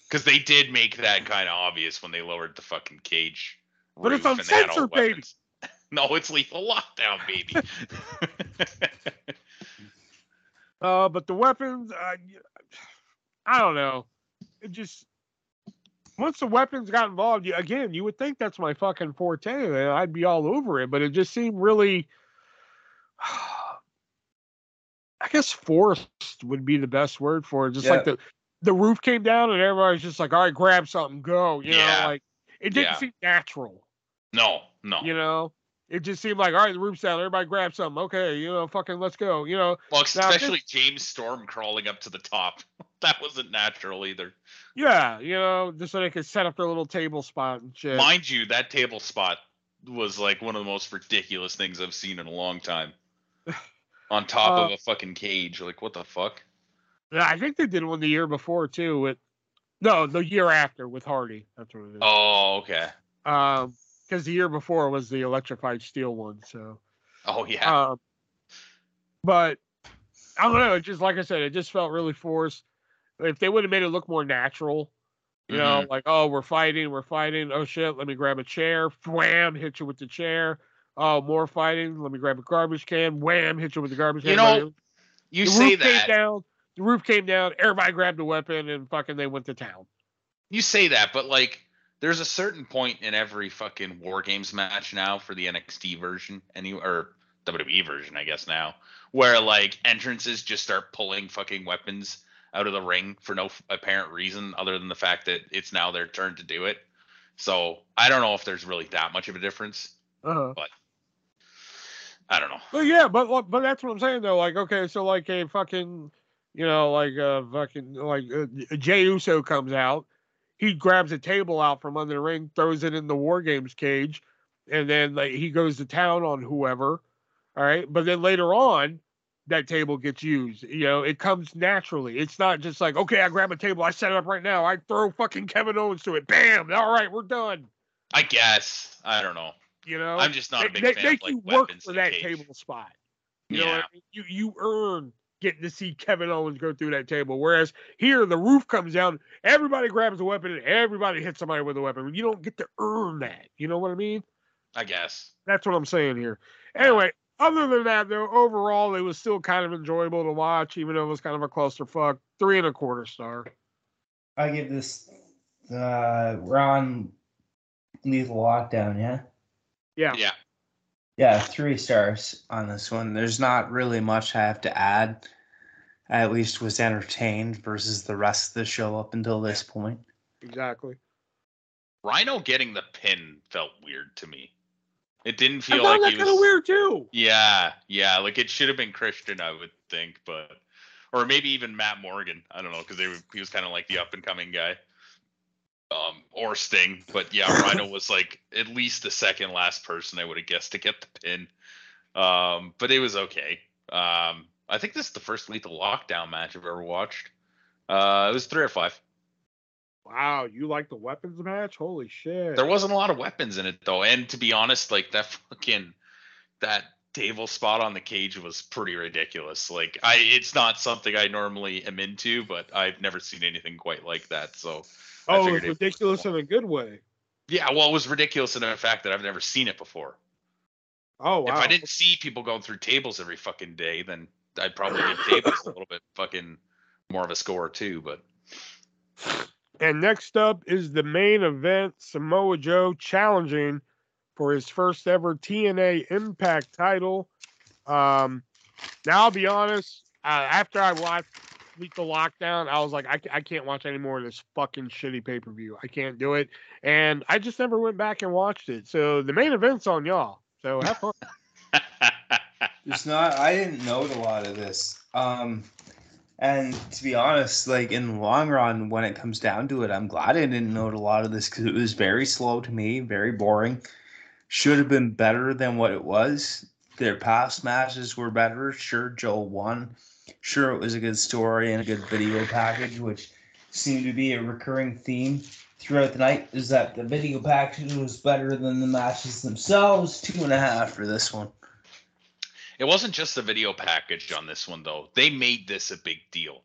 Because they did make that kind of obvious when they lowered the fucking cage. But it's roof and they had all uncensored, baby. weapons. No, it's lethal lockdown, baby. Uh, but the weapons, uh, I don't know. It just once the weapons got involved, you, again, you would think that's my fucking forte, and I'd be all over it. But it just seemed really, I guess, forced would be the best word for it. Just like the the roof came down, and everybody's just like, "All right, grab something, go." You Yeah. know, like it didn't Yeah. seem natural. no, no. You know, it just seemed like, "All right, the roof's down, everybody grab something." Okay, you know, fucking let's go. You know, well, this- especially James Storm crawling up to the top. That wasn't natural either. Yeah, you know, just so they could set up their little table spot and shit. Mind you, that table spot was like one of the most ridiculous things I've seen in a long time. On top Uh, of a fucking cage. Like, what the fuck? Yeah, I think they did one the year before too. With no, the year after with Hardy. That's what it is. Oh, okay. Um, because the year before was the electrified steel one. So, Oh, yeah. um, but I don't know. It just like I said, it just felt really forced. If they would have made it look more natural, you know, Mm-hmm. like oh, we're fighting, we're fighting. Oh shit, let me grab a chair. Wham, hit you with the chair. Oh, more fighting. Let me grab a garbage can. Wham, hit you with the garbage You can. You know, you the say roof that. came down. The roof came down. Everybody grabbed a weapon and fucking they went to town. You say that, but like, there's a certain point in every fucking War Games match now for the NXT version, any or WWE version, I guess now, where like entrances just start pulling fucking weapons out of the ring for no f- apparent reason other than the fact that it's now their turn to do it. So I don't know if there's really that much of a difference. Uh-huh. I don't know. But yeah, but but that's what I'm saying though. Like, okay, so like a fucking, you know, like uh fucking like uh, Jay Uso comes out, he grabs a table out from under the ring, throws it in the War Games cage, and then like he goes to town on whoever. All right, but then later on, that table gets used. You know, it comes naturally. It's not just like, okay, I grab a table, I set it up right now, I throw fucking Kevin Owens to it, bam, all right, we're done. I guess I don't know. You know, I'm just not a they, big they fan make of like you work for that cage. table spot. You know, what I mean? you you earn getting to see Kevin Owens go through that table. Whereas here, the roof comes down, everybody grabs a weapon, and everybody hits somebody with a weapon. You don't get to earn that. You know what I mean? I guess. That's what I'm saying here. Anyway, other than that, though, overall, it was still kind of enjoyable to watch, even though it was kind of a clusterfuck. Three and a quarter star. I give this. Uh, we're lethal lockdown, yeah. Yeah. Yeah. Yeah, three stars on this one. There's not really much I have to add. I at least was entertained versus the rest of the show up until this point. Exactly. Rhino getting the pin felt weird to me. It didn't I feel found like that he kind was of weird too. Yeah, yeah, like it should have been Christian, I would think, but or maybe even Matt Morgan. I don't know because they were, he was kind of like the up and coming guy, um, or Sting. But yeah, Rhino was like at least the second last person I would have guessed to get the pin. Um, but it was okay. Um, I think this is the first Lethal Lockdown match I've ever watched. Uh, it was three or five. Wow, you like the weapons match? Holy shit. There wasn't a lot of weapons in it though, and to be honest, like that fucking that table spot on the cage was pretty ridiculous. Like I, it's not something I normally am into, but I've never seen anything quite like that. So Oh, it's it- ridiculous in a good way. yeah, well, it was ridiculous in the fact that I've never seen it before. Oh wow. If I didn't see people going through tables every fucking day, then I'd probably give tables a little bit fucking more of a score too. But And next up is the main event Samoa Joe challenging for his first ever TNA Impact title. Um, now, I'll be honest, uh, after I watched Lethal Lockdown, I was like, I, I can't watch any more of this fucking shitty pay per view. I can't do it. And I just never went back and watched it. So the main event's on y'all. So have fun. It's not. I didn't note a lot of this. Um, and to be honest, like in the long run, when it comes down to it, I'm glad I didn't note a lot of this because it was very slow to me, very boring. Should have been better than what it was. Their past matches were better. Sure, Joe won. Sure, it was a good story and a good video package, which seemed to be a recurring theme throughout the night. Is that the video package was better than the matches themselves? Two and a half for this one. it wasn't just the video package on this one though. They made this a big deal.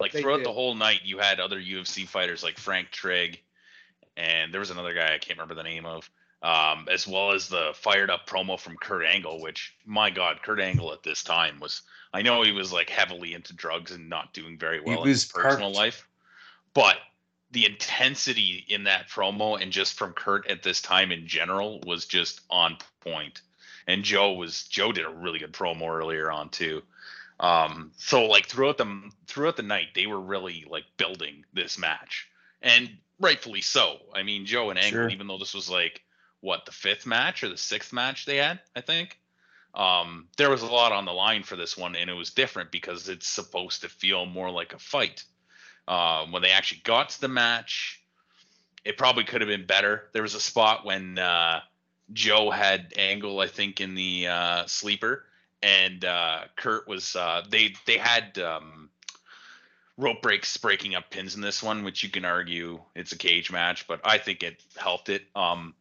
Like They throughout did. the whole night, you had other UFC fighters like Frank Trigg, and there was another guy I can't remember the name of. Um, as well as the fired up promo from Kurt Angle, which my God, Kurt Angle at this time was I know he was like heavily into drugs and not doing very well in his personal perked. life, but the intensity in that promo and just from Kurt at this time in general was just on point. And Joe was Joe did a really good promo earlier on too. Um, so like throughout the throughout the night, they were really like building this match, and rightfully so. I mean, Joe and Angle, Sure. even though this was like what the fifth match or the sixth match they had, I think. Um, there was a lot on the line for this one, and it was different because it's supposed to feel more like a fight. Um, when they actually got to the match, it probably could have been better. There was a spot when uh, Joe had Angle, I think, in the uh, sleeper, and uh, Kurt was. Uh, they they had um, rope breaks breaking up pins in this one, which you can argue it's a cage match, but I think it helped it. Um,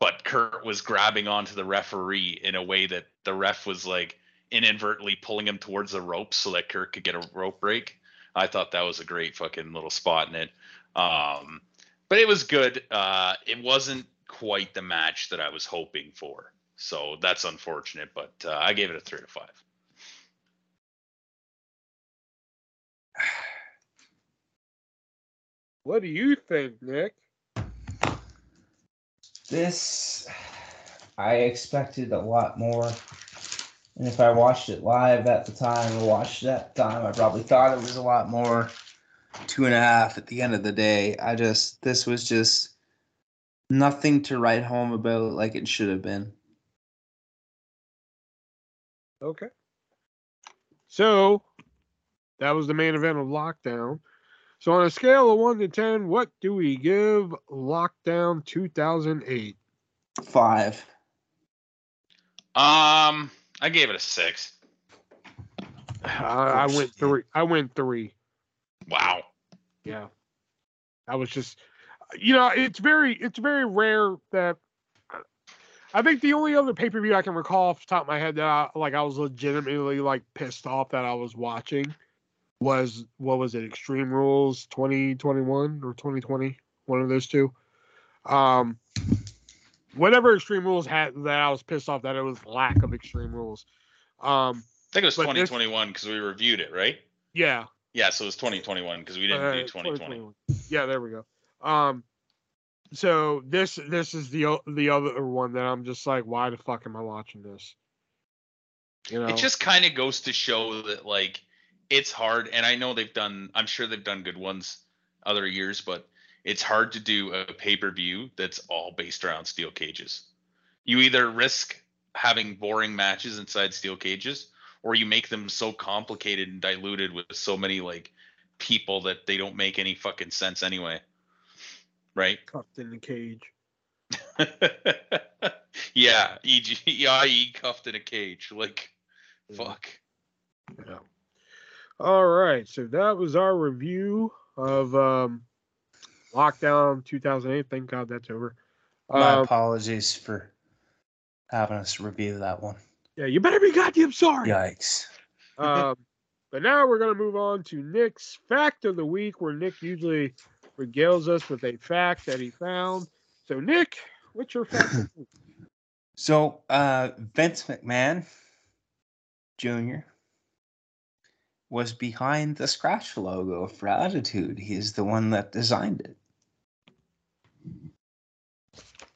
but Kurt was grabbing onto the referee in a way that the ref was like inadvertently pulling him towards the ropes so that Kurt could get a rope break. I thought that was a great fucking little spot in it. Um, but it was good. Uh, it wasn't quite the match that I was hoping for. So that's unfortunate, but uh, I gave it a three to five. What do you think, Nick? This, I expected a lot more. And if I watched it live at the time or watched it at the time, I probably thought it was a lot more. Two and a half at the end of the day. I just, this was just nothing to write home about like it should have been. Okay. So that was the main event of Lockdown. So on a scale of one to ten, what do we give Lockdown 2008? Five. Um, I gave it a six. I, I went three. I went three. Wow. Yeah. I was just, you know, it's very, it's very rare that. I think the only other pay per view I can recall off the top of my head that I, like I was legitimately like pissed off that I was watching was what was it Extreme Rules 2021 or 2020 one of those two um whatever Extreme Rules had that I was pissed off that it was lack of Extreme Rules um I think it was 2021 because we reviewed it, right? yeah Yeah, so it was 2021 because we didn't Uh, do 2020. 2021. Yeah, there we go. Um, so this this is the the other one that I'm just like, why the fuck am I watching this? You know, It just kind of goes to show that like it's hard, and I know they've done. I'm sure they've done good ones other years, but it's hard to do a pay per view that's all based around steel cages. You either risk having boring matches inside steel cages, or you make them so complicated and diluted with so many like people that they don't make any fucking sense anyway. Right? cuffed in a cage. yeah, e.g., yeah, he cuffed in a cage. Like, Yeah. fuck. Yeah. All right, so that was our review of um, Lockdown 2008. Thank God that's over. My Um, apologies for having us review that one. Yeah, you better be goddamn sorry. Yikes. Um, but now we're going to move on to Nick's fact of the week, where Nick usually regales us with a fact that he found. So, Nick, what's your fact? of the week? So, uh, Vince McMahon Jr. was behind the scratch logo for Attitude. He's the one that designed it.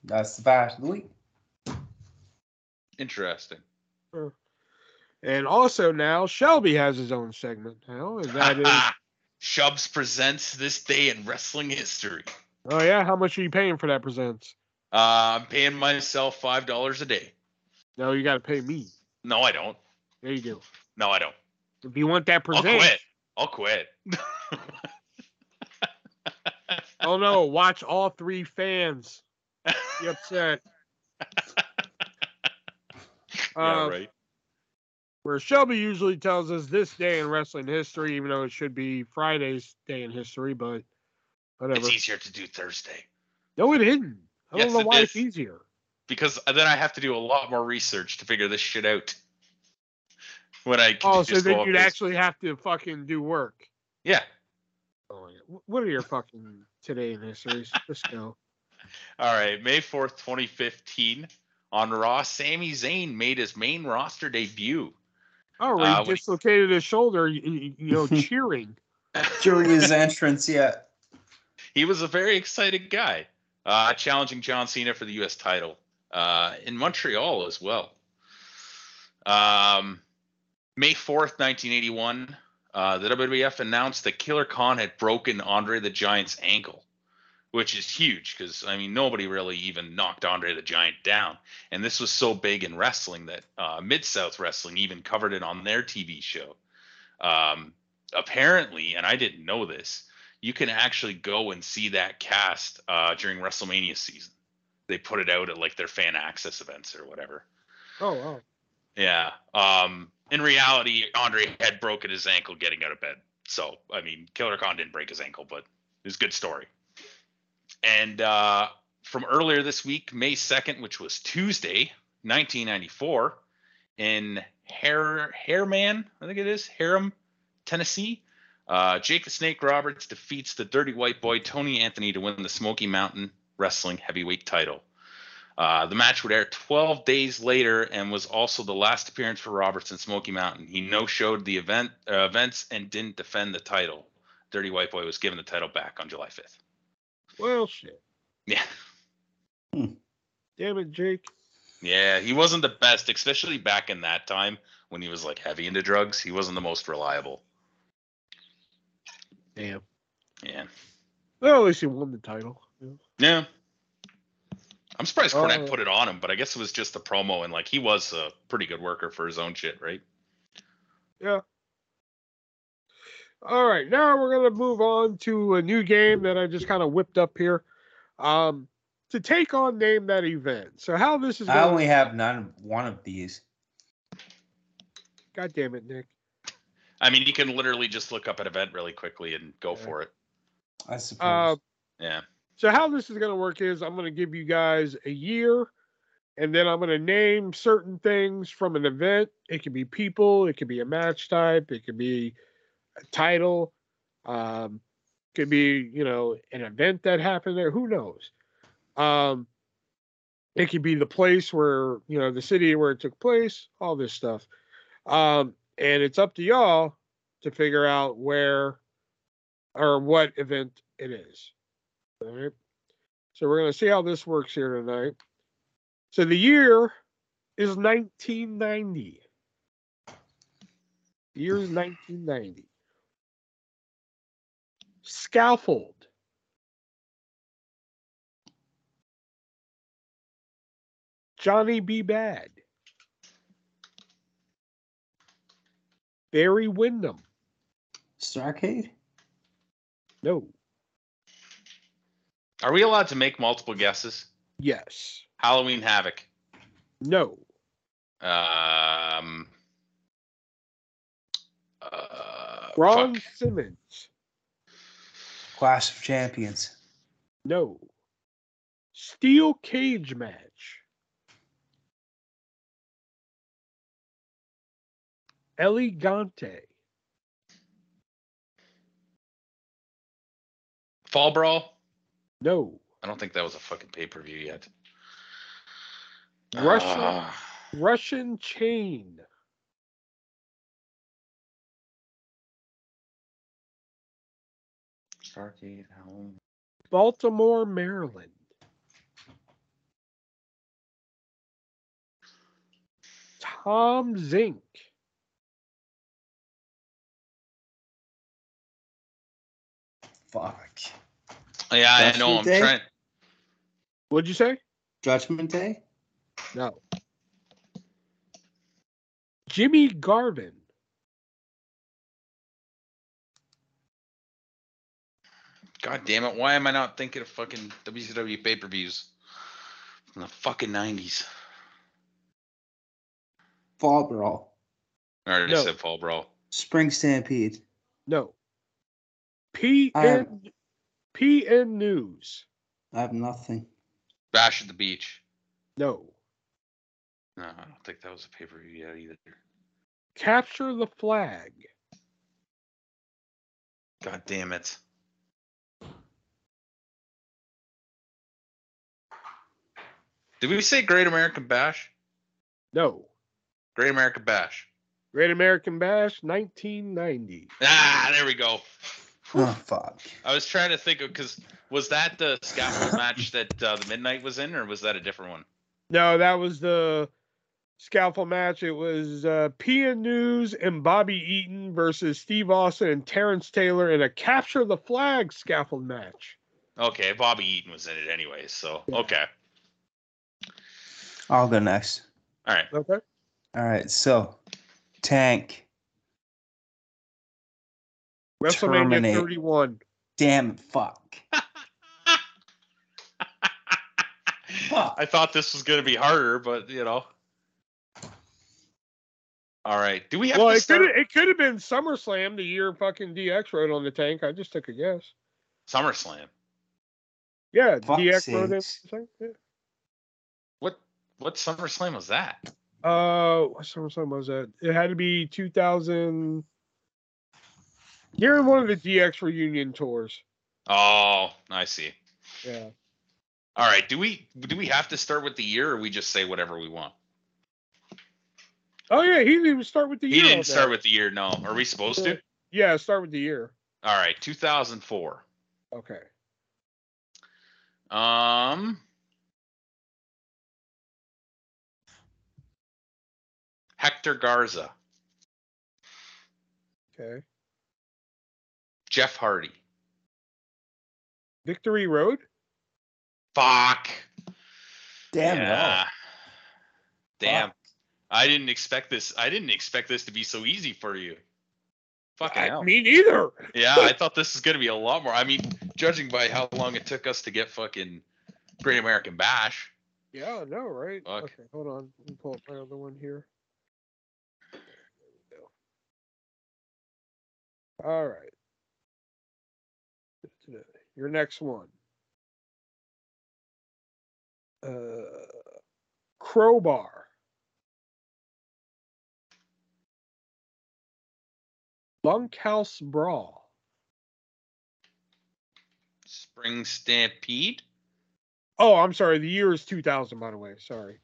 That's the fact of the week. Interesting. And also now Shelby has his own segment now, and that is Shubs presents this day in wrestling history. oh yeah, how much are you paying for that presents? Uh, I'm paying myself five dollars a day. No, you got to pay me. No, I don't. There you go. No, I don't. If you want that I'll present, quit. I'll quit. oh no, watch all three fans be upset. yeah, Uh, right. Where Shelby usually tells us this day in wrestling history, even though it should be Friday's day in history, but whatever. It's easier to do Thursday No, it isn't. I don't know why it's easier. because then I have to do a lot more research to figure this shit out. When I can Oh, so just then you'd this- actually have to fucking do work. yeah. Oh, yeah. Wh- What are your fucking today in histories? Just go. All right, May 4th, 2015, on Raw, Sami Zayn made his main roster debut. Oh, he Uh, when he- dislocated his shoulder, you, you you know, cheering. During his entrance, yeah. He was a very excited guy, uh, challenging John Cena for the U.S. title uh, in Montreal as well. Um, May 4th, 1981, uh, the WWF announced that Killer Khan had broken Andre the Giant's ankle, which is huge because, I mean, nobody really even knocked Andre the Giant down. And this was so big in wrestling that uh, Mid South Wrestling even covered it on their TV show. Um, apparently, and I didn't know this, you can actually go and see that cast uh, during WrestleMania season. They put it out at like their fan access events or whatever. Oh, wow. Yeah. Um, in reality, Andre had broken his ankle getting out of bed. So, I mean, Killer Khan didn't break his ankle, but it was a good story. And uh, from earlier this week, May 2nd, which was Tuesday, 1994, in Hair Hairman, I think it is, Harem, Tennessee, uh, Jake the Snake Roberts defeats the Dirty White Boy Tony Anthony to win the Smoky Mountain Wrestling Heavyweight title. Uh, the match would air 12 days later and was also the last appearance for Roberts in Smoky Mountain. He no-showed the event uh, events and didn't defend the title. Dirty White Boy was given the title back on July 5th. Well, shit. Yeah, Damn it, Jake. yeah, he wasn't the best, especially back in that time when he was like heavy into drugs. He wasn't the most reliable. Damn. Yeah, Well, at least he won the title. Yeah. yeah. I'm surprised Cornette Oh. put it on him, but I guess it was just the promo and like he was a pretty good worker for his own shit, right? Yeah. All right, now we're gonna move on to a new game that I just kind of whipped up here. Um, to take on name that event. So how this is I going? only have none one of these. God damn it, Nick. I mean, you can literally just look up an event really quickly and go Yeah. for it. I suppose. Uh, Yeah. So how this is gonna work is I'm gonna give you guys a year, and then I'm gonna name certain things from an event. It could be people, it could be a match type, it could be a title, um, could be you know an event that happened there. Who knows? Um, it could be the place where you know the city where it took place. All this stuff, um, and it's up to y'all to figure out where or what event it is. All right. So we're going to see how this works here tonight. So the year is 1990. The year is 1990. Scaffold. Johnny B. Bad. Barry Windham. Starrcade? No. Are we allowed to make multiple guesses? Yes. Halloween Havoc. No. Um. Uh, Ron fuck. Simmons. Clash of Champions. No. Steel cage match. El Gigante. Fall Brawl. No. I don't think that was a fucking pay per view yet. Russian Ah, Russian chain. Starrcade Halloween. Baltimore, Maryland. Tom Zenk. Fuck. Yeah, I know. I'm Day? trying. What'd you say? Judgment Day? No. Jimmy Garvin. God damn it! Why am I not thinking of fucking WCW pay per views from the fucking nineties? Fall Brawl. I already No. said Fall Brawl. Spring Stampede. No. PN have- PN News. I have nothing. Bash at the Beach. No. No, I don't think that was a pay per view yet either. Capture the flag. God damn it! Did we say Great American Bash? No. Great American Bash. Great American Bash 1990. Ah, there we go. Oh fuck. I was trying to think of because was that the scaffold match that uh, the Midnight was in, or was that a different one? No, that was the scaffold match. It was uh, PN News and Bobby Eaton versus Steve Austin and Terrence Taylor in a capture the flag scaffold match. Okay, Bobby Eaton was in it anyway, so okay. I'll go next. All right. Okay. All right, so Tank. WrestleMania Terminate. 31. Damn fuck. Fuck. I thought this was gonna be harder, but you know. All right. Do we have Well, to it start could it could have been SummerSlam the year fucking DX rode on the tank. I just took a guess. SummerSlam? Yeah, Fuck DX rode in the tank. Yeah. What what SummerSlam was that? Uh, what SummerSlam was that? It had to be 2000. During one of the DX reunion tours. Oh, I see. Yeah. All right. Do we do we have to start with the year, or we just say whatever we want? Oh yeah, he didn't even start with the He year. on didn't start with the year. No. Are we supposed to? Yeah, start with the year. All right. 2004. Okay. Um. Hector Garza, Okay. Jeff Hardy. Victory Road. Fuck. Damn yeah. it. Damn. Fuck. I didn't expect this. I didn't expect this to be so easy for you. Fucking I, hell. me neither. Yeah, I thought this was gonna be a lot more. I mean, judging by how long it took us to get fucking Great American Bash. Yeah, no, right? Fuck. Okay, hold on. Let me pull up my other one here. There we go. All right. Your next one. Uh, crowbar. Bunkhouse brawl. Spring Stampede. Oh, I'm sorry. The year is 2000, by the way. Sorry.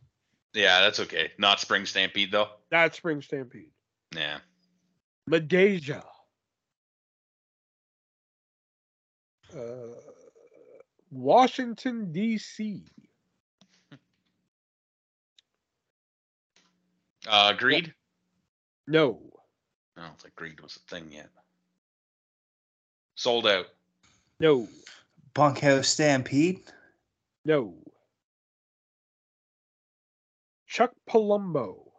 Yeah, that's okay. Not Spring Stampede though. That's Spring Stampede. Yeah. Medeja. Washington, D.C. Uh, Greed. No. I don't think Greed was a thing yet. Sold out. No. Bunkhouse Stampede. No. Chuck Palumbo.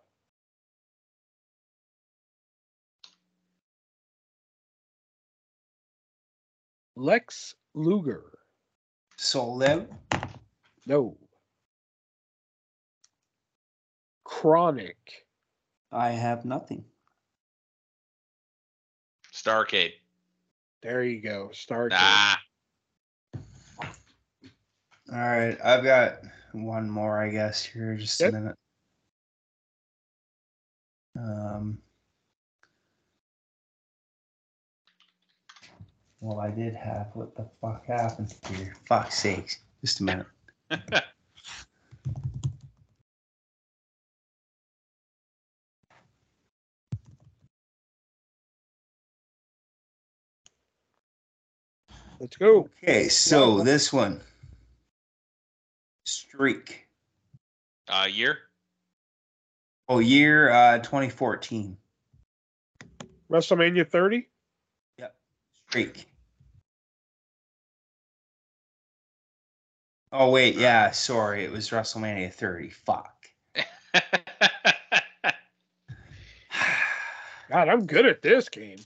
Lex Luger. Sold out. No. Kronik. I have nothing. Starrcade. There you go. Starrcade. Ah. All right, I've got one more, I guess. Here, just Yep. a minute. Um, Well, I did have. What the fuck happened here? Fuck's sakes. Just a minute. Let's go. Okay, so this one. Streak. Uh, year? Oh, year uh 2014. WrestleMania 30. Yep. Streak. Oh wait, yeah, sorry, it was WrestleMania 30. Fuck. God, I'm good at this game.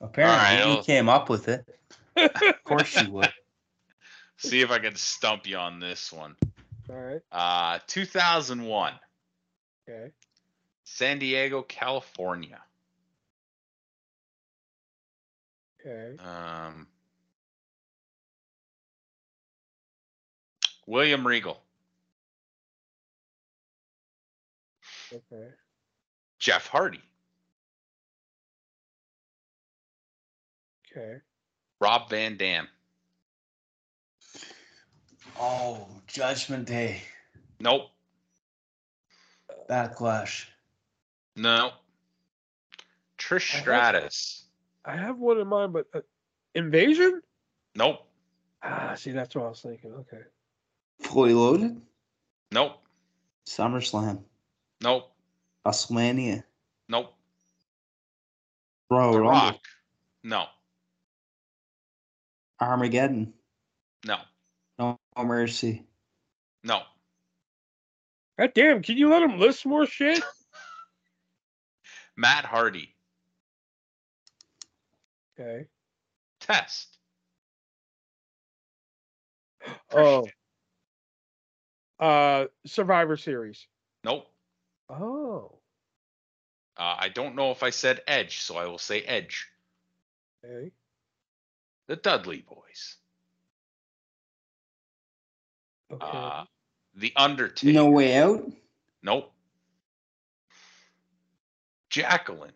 Apparently, Alright, you I'll- came up with it. Of course you would. See if I can stump you on this one. All right. Uh, 2001, Okay. San Diego, California. Okay. Um, William Regal, Okay. Jeff Hardy, Okay. Rob Van Dam. Oh, Judgment Day. Nope. Backlash. No. Trish I have- Stratus. I have one in mind, but uh, Invasion? Nope. Ah, see, that's what I was thinking. Okay. Fully loaded. Nope. SummerSlam. Nope. WrestleMania. Nope. Royal the Rumble. Rock. No. Armageddon. No. No mercy. No. God damn, can you let him list more shit? Matt Hardy. Okay. Test. Oh. Uh, Survivor Series. Nope. Oh. Uh, I don't know if I said Edge, so I will say Edge. Okay. The Dudley Boyz. Okay. Uh, the Undertaker. No way out. Nope. Jacqueline.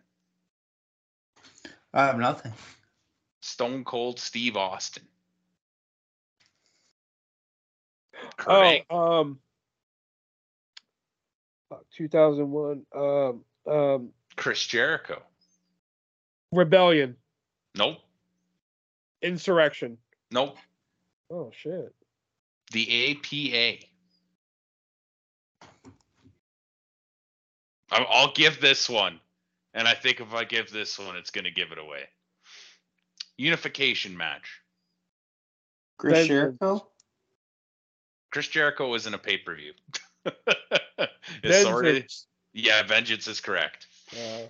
I have nothing. Stone Cold Steve Austin. Kurt oh, um, 2001. Um, um, Chris Jericho. Rebellion, Nope. Insurrection. Nope. Oh shit. The APA. I'll I'll give this one, and I think if I give this one, it's going to give it away. Unification match. Chris Jericho. Chris Jericho was in a pay per view. it's yeah. Vengeance is correct. Uh,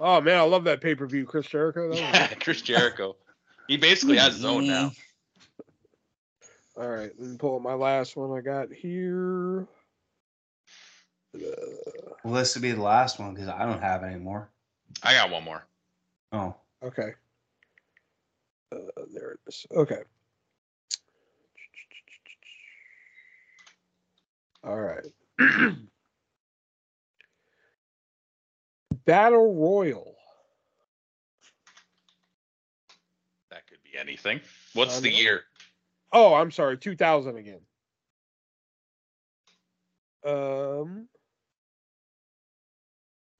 oh man, I love that pay per view, Chris Jericho. That was Yeah. Chris Jericho. He basically has his own now. All right, let me pull up my last one I got here. Uh, Well, this would be the last one because I don't have any more. I got one more. Oh, okay. Uh, there it is. Okay. All right. Battle Royal. That could be anything. What's the year? Oh, I'm sorry, 2000 again. Um,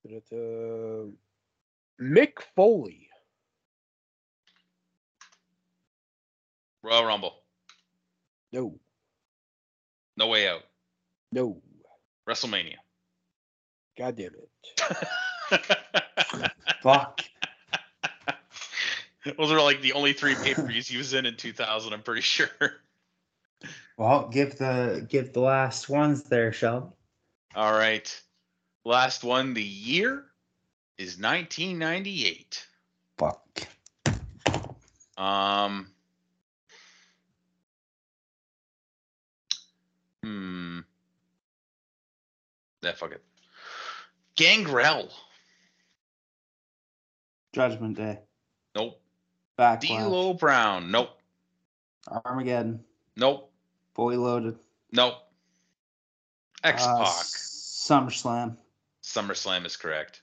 da-da-da. Mick Foley. Royal Rumble. No, No way out. No. WrestleMania. God damn it. fuck. Those are like the only three pay per views he was in in 2000. I'm pretty sure. Well, give the give the last ones there, Shelby. All right. Last one. The year is 1998. Fuck. Um. Hmm. That fuck it. Gangrel. Judgment Day. Nope. Backlash. D'Lo Brown. Nope. Armageddon. Nope. Fully loaded. Nope. X Uh, Pac. SummerSlam. SummerSlam is correct.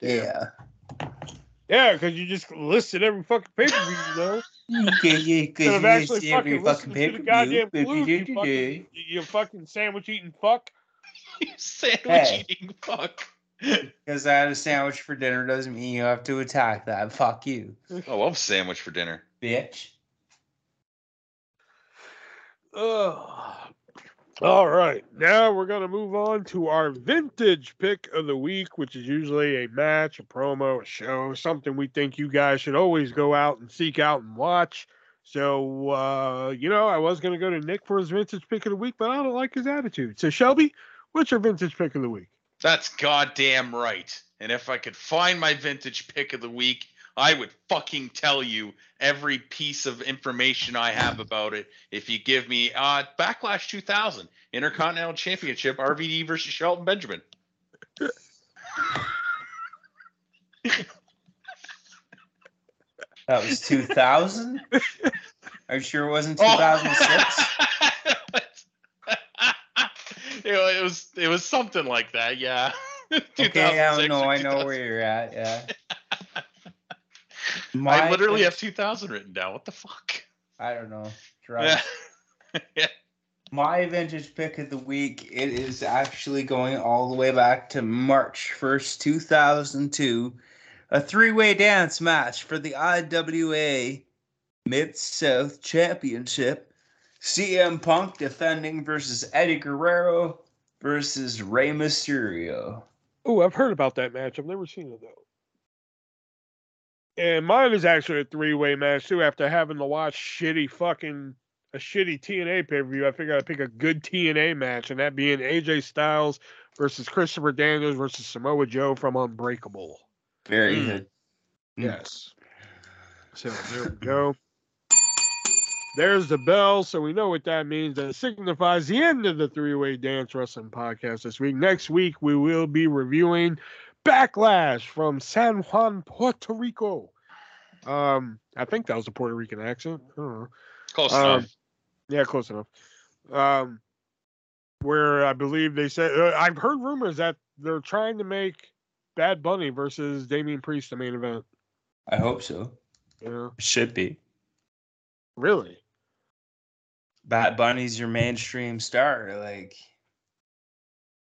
Yeah. Yeah, because you just listed every fucking pay per view, you know. Yeah, yeah, Instead because of you actually every fucking fucking to the pay-per-view. goddamn clues, you you, you fucking sandwich eating fuck. You sandwich Hey. eating fuck. Because I had a sandwich for dinner doesn't mean you have to attack that. Fuck you, I love sandwich for dinner. bitch. Ugh. All right, now we're gonna move on to our vintage pick of the week, which is usually a match, a promo, a show, something we think you guys should always go out and seek out and watch. So, uh, you know, I was gonna go to Nick for his vintage pick of the week, but I don't like his attitude. So, Shelby, what's your vintage pick of the week? That's goddamn right. And if I could find my vintage pick of the week, I would fucking tell you every piece of information I have about it if you give me uh Backlash 2000 Intercontinental Championship RVD versus Shelton Benjamin. That was 2000. Are you sure it wasn't Oh. 2006? it, it was it was something like that, yeah. Okay, I 2006 know, I know where you're at. Yeah. I My- literally have 2000 written down. What the fuck? I don't know. Drugs. Yeah. My vintage pick of the week, it is actually going all the way back to March 1st, 2002. A three way dance match for the IWA Mid South Championship. CM Punk defending versus Eddie Guerrero versus Rey Mysterio. Oh, I've heard about that match. I've never seen it though. And mine is actually a three-way match too. After having to watch shitty fucking a shitty TNA pay-per-view, I figured I'd pick a good TNA match, and that being AJ Styles versus Christopher Daniels versus Samoa Joe from Unbreakable. Very Mm. good. Mm. Yes. So there we go. There's the bell, so we know what that means. That signifies the end of the three-way dance wrestling podcast this week. Next week we will be reviewing Backlash from San Juan, Puerto Rico. Um, I think that was a Puerto Rican accent. I don't know. Close Um, enough. Yeah, close enough. Um, where I believe they said uh, I've heard rumors that they're trying to make Bad Bunny versus Damian Priest the main event. I hope so. Yeah, Should be. really. Bad Bunny's your mainstream star. Like,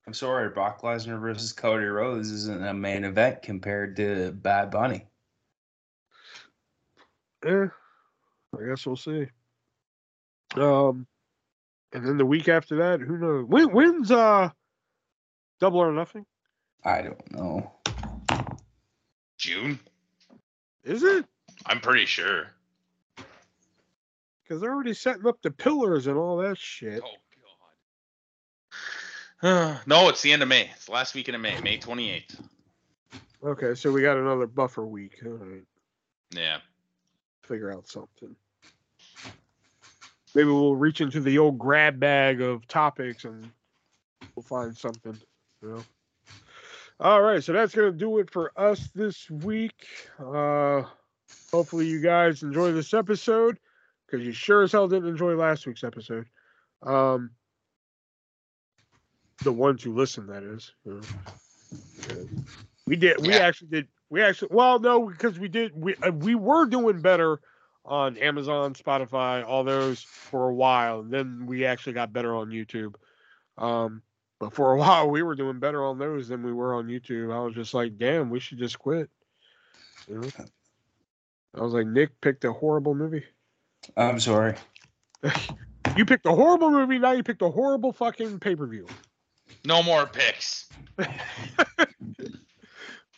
I'm sorry, Brock Lesnar versus Cody Rhodes isn't a main event compared to Bad Bunny. Eh, I guess we'll see. Um, and then the week after that, who knows? When, when's uh, Double or Nothing? I don't know. June? Is it? I'm pretty sure. Because they're already setting up the pillars and all that shit. Oh god. no, it's the end of May. It's the last weekend of May, May 28th. Okay, so we got another buffer week. All right, Yeah. figure out something. Maybe we'll reach into the old grab bag of topics and we'll find something. You know. All right, so that's gonna do it for us this week. Uh, hopefully you guys enjoy this episode because you sure as hell didn't enjoy last week's episode. Um, the ones who listened, that is. you know. We did. We Yeah. actually did. We actually. Well, no, because we did. We uh, we were doing better on Amazon, Spotify, all those for a while, and then we actually got better on YouTube. Um, but for a while, we were doing better on those than we were on YouTube. I was just like, damn, we should just quit. You know? I was like, Nick picked a horrible movie. I'm sorry. You picked a horrible movie. Now you picked a horrible fucking pay per view. No more picks.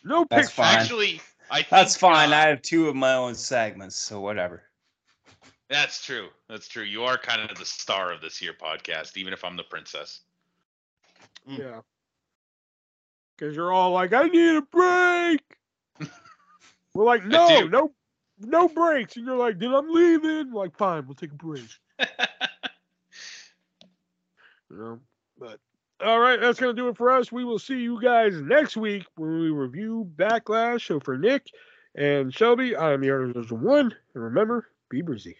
No That's picks. fine. Actually, I think That's fine. uh, I have two of my own segments, so whatever. That's true. That's true. You are kind of the star of this here podcast, even if I'm the princess. Yeah. Because you're all like, I need a break. We're like, no, no, no breaks. And you're like, then I'm leaving. We're like, fine, we'll take a break. You know, but all right, that's gonna do it for us. We will see you guys next week when we review Backlash. So for Nick and Shelby, I'm your one, and remember, be breezy.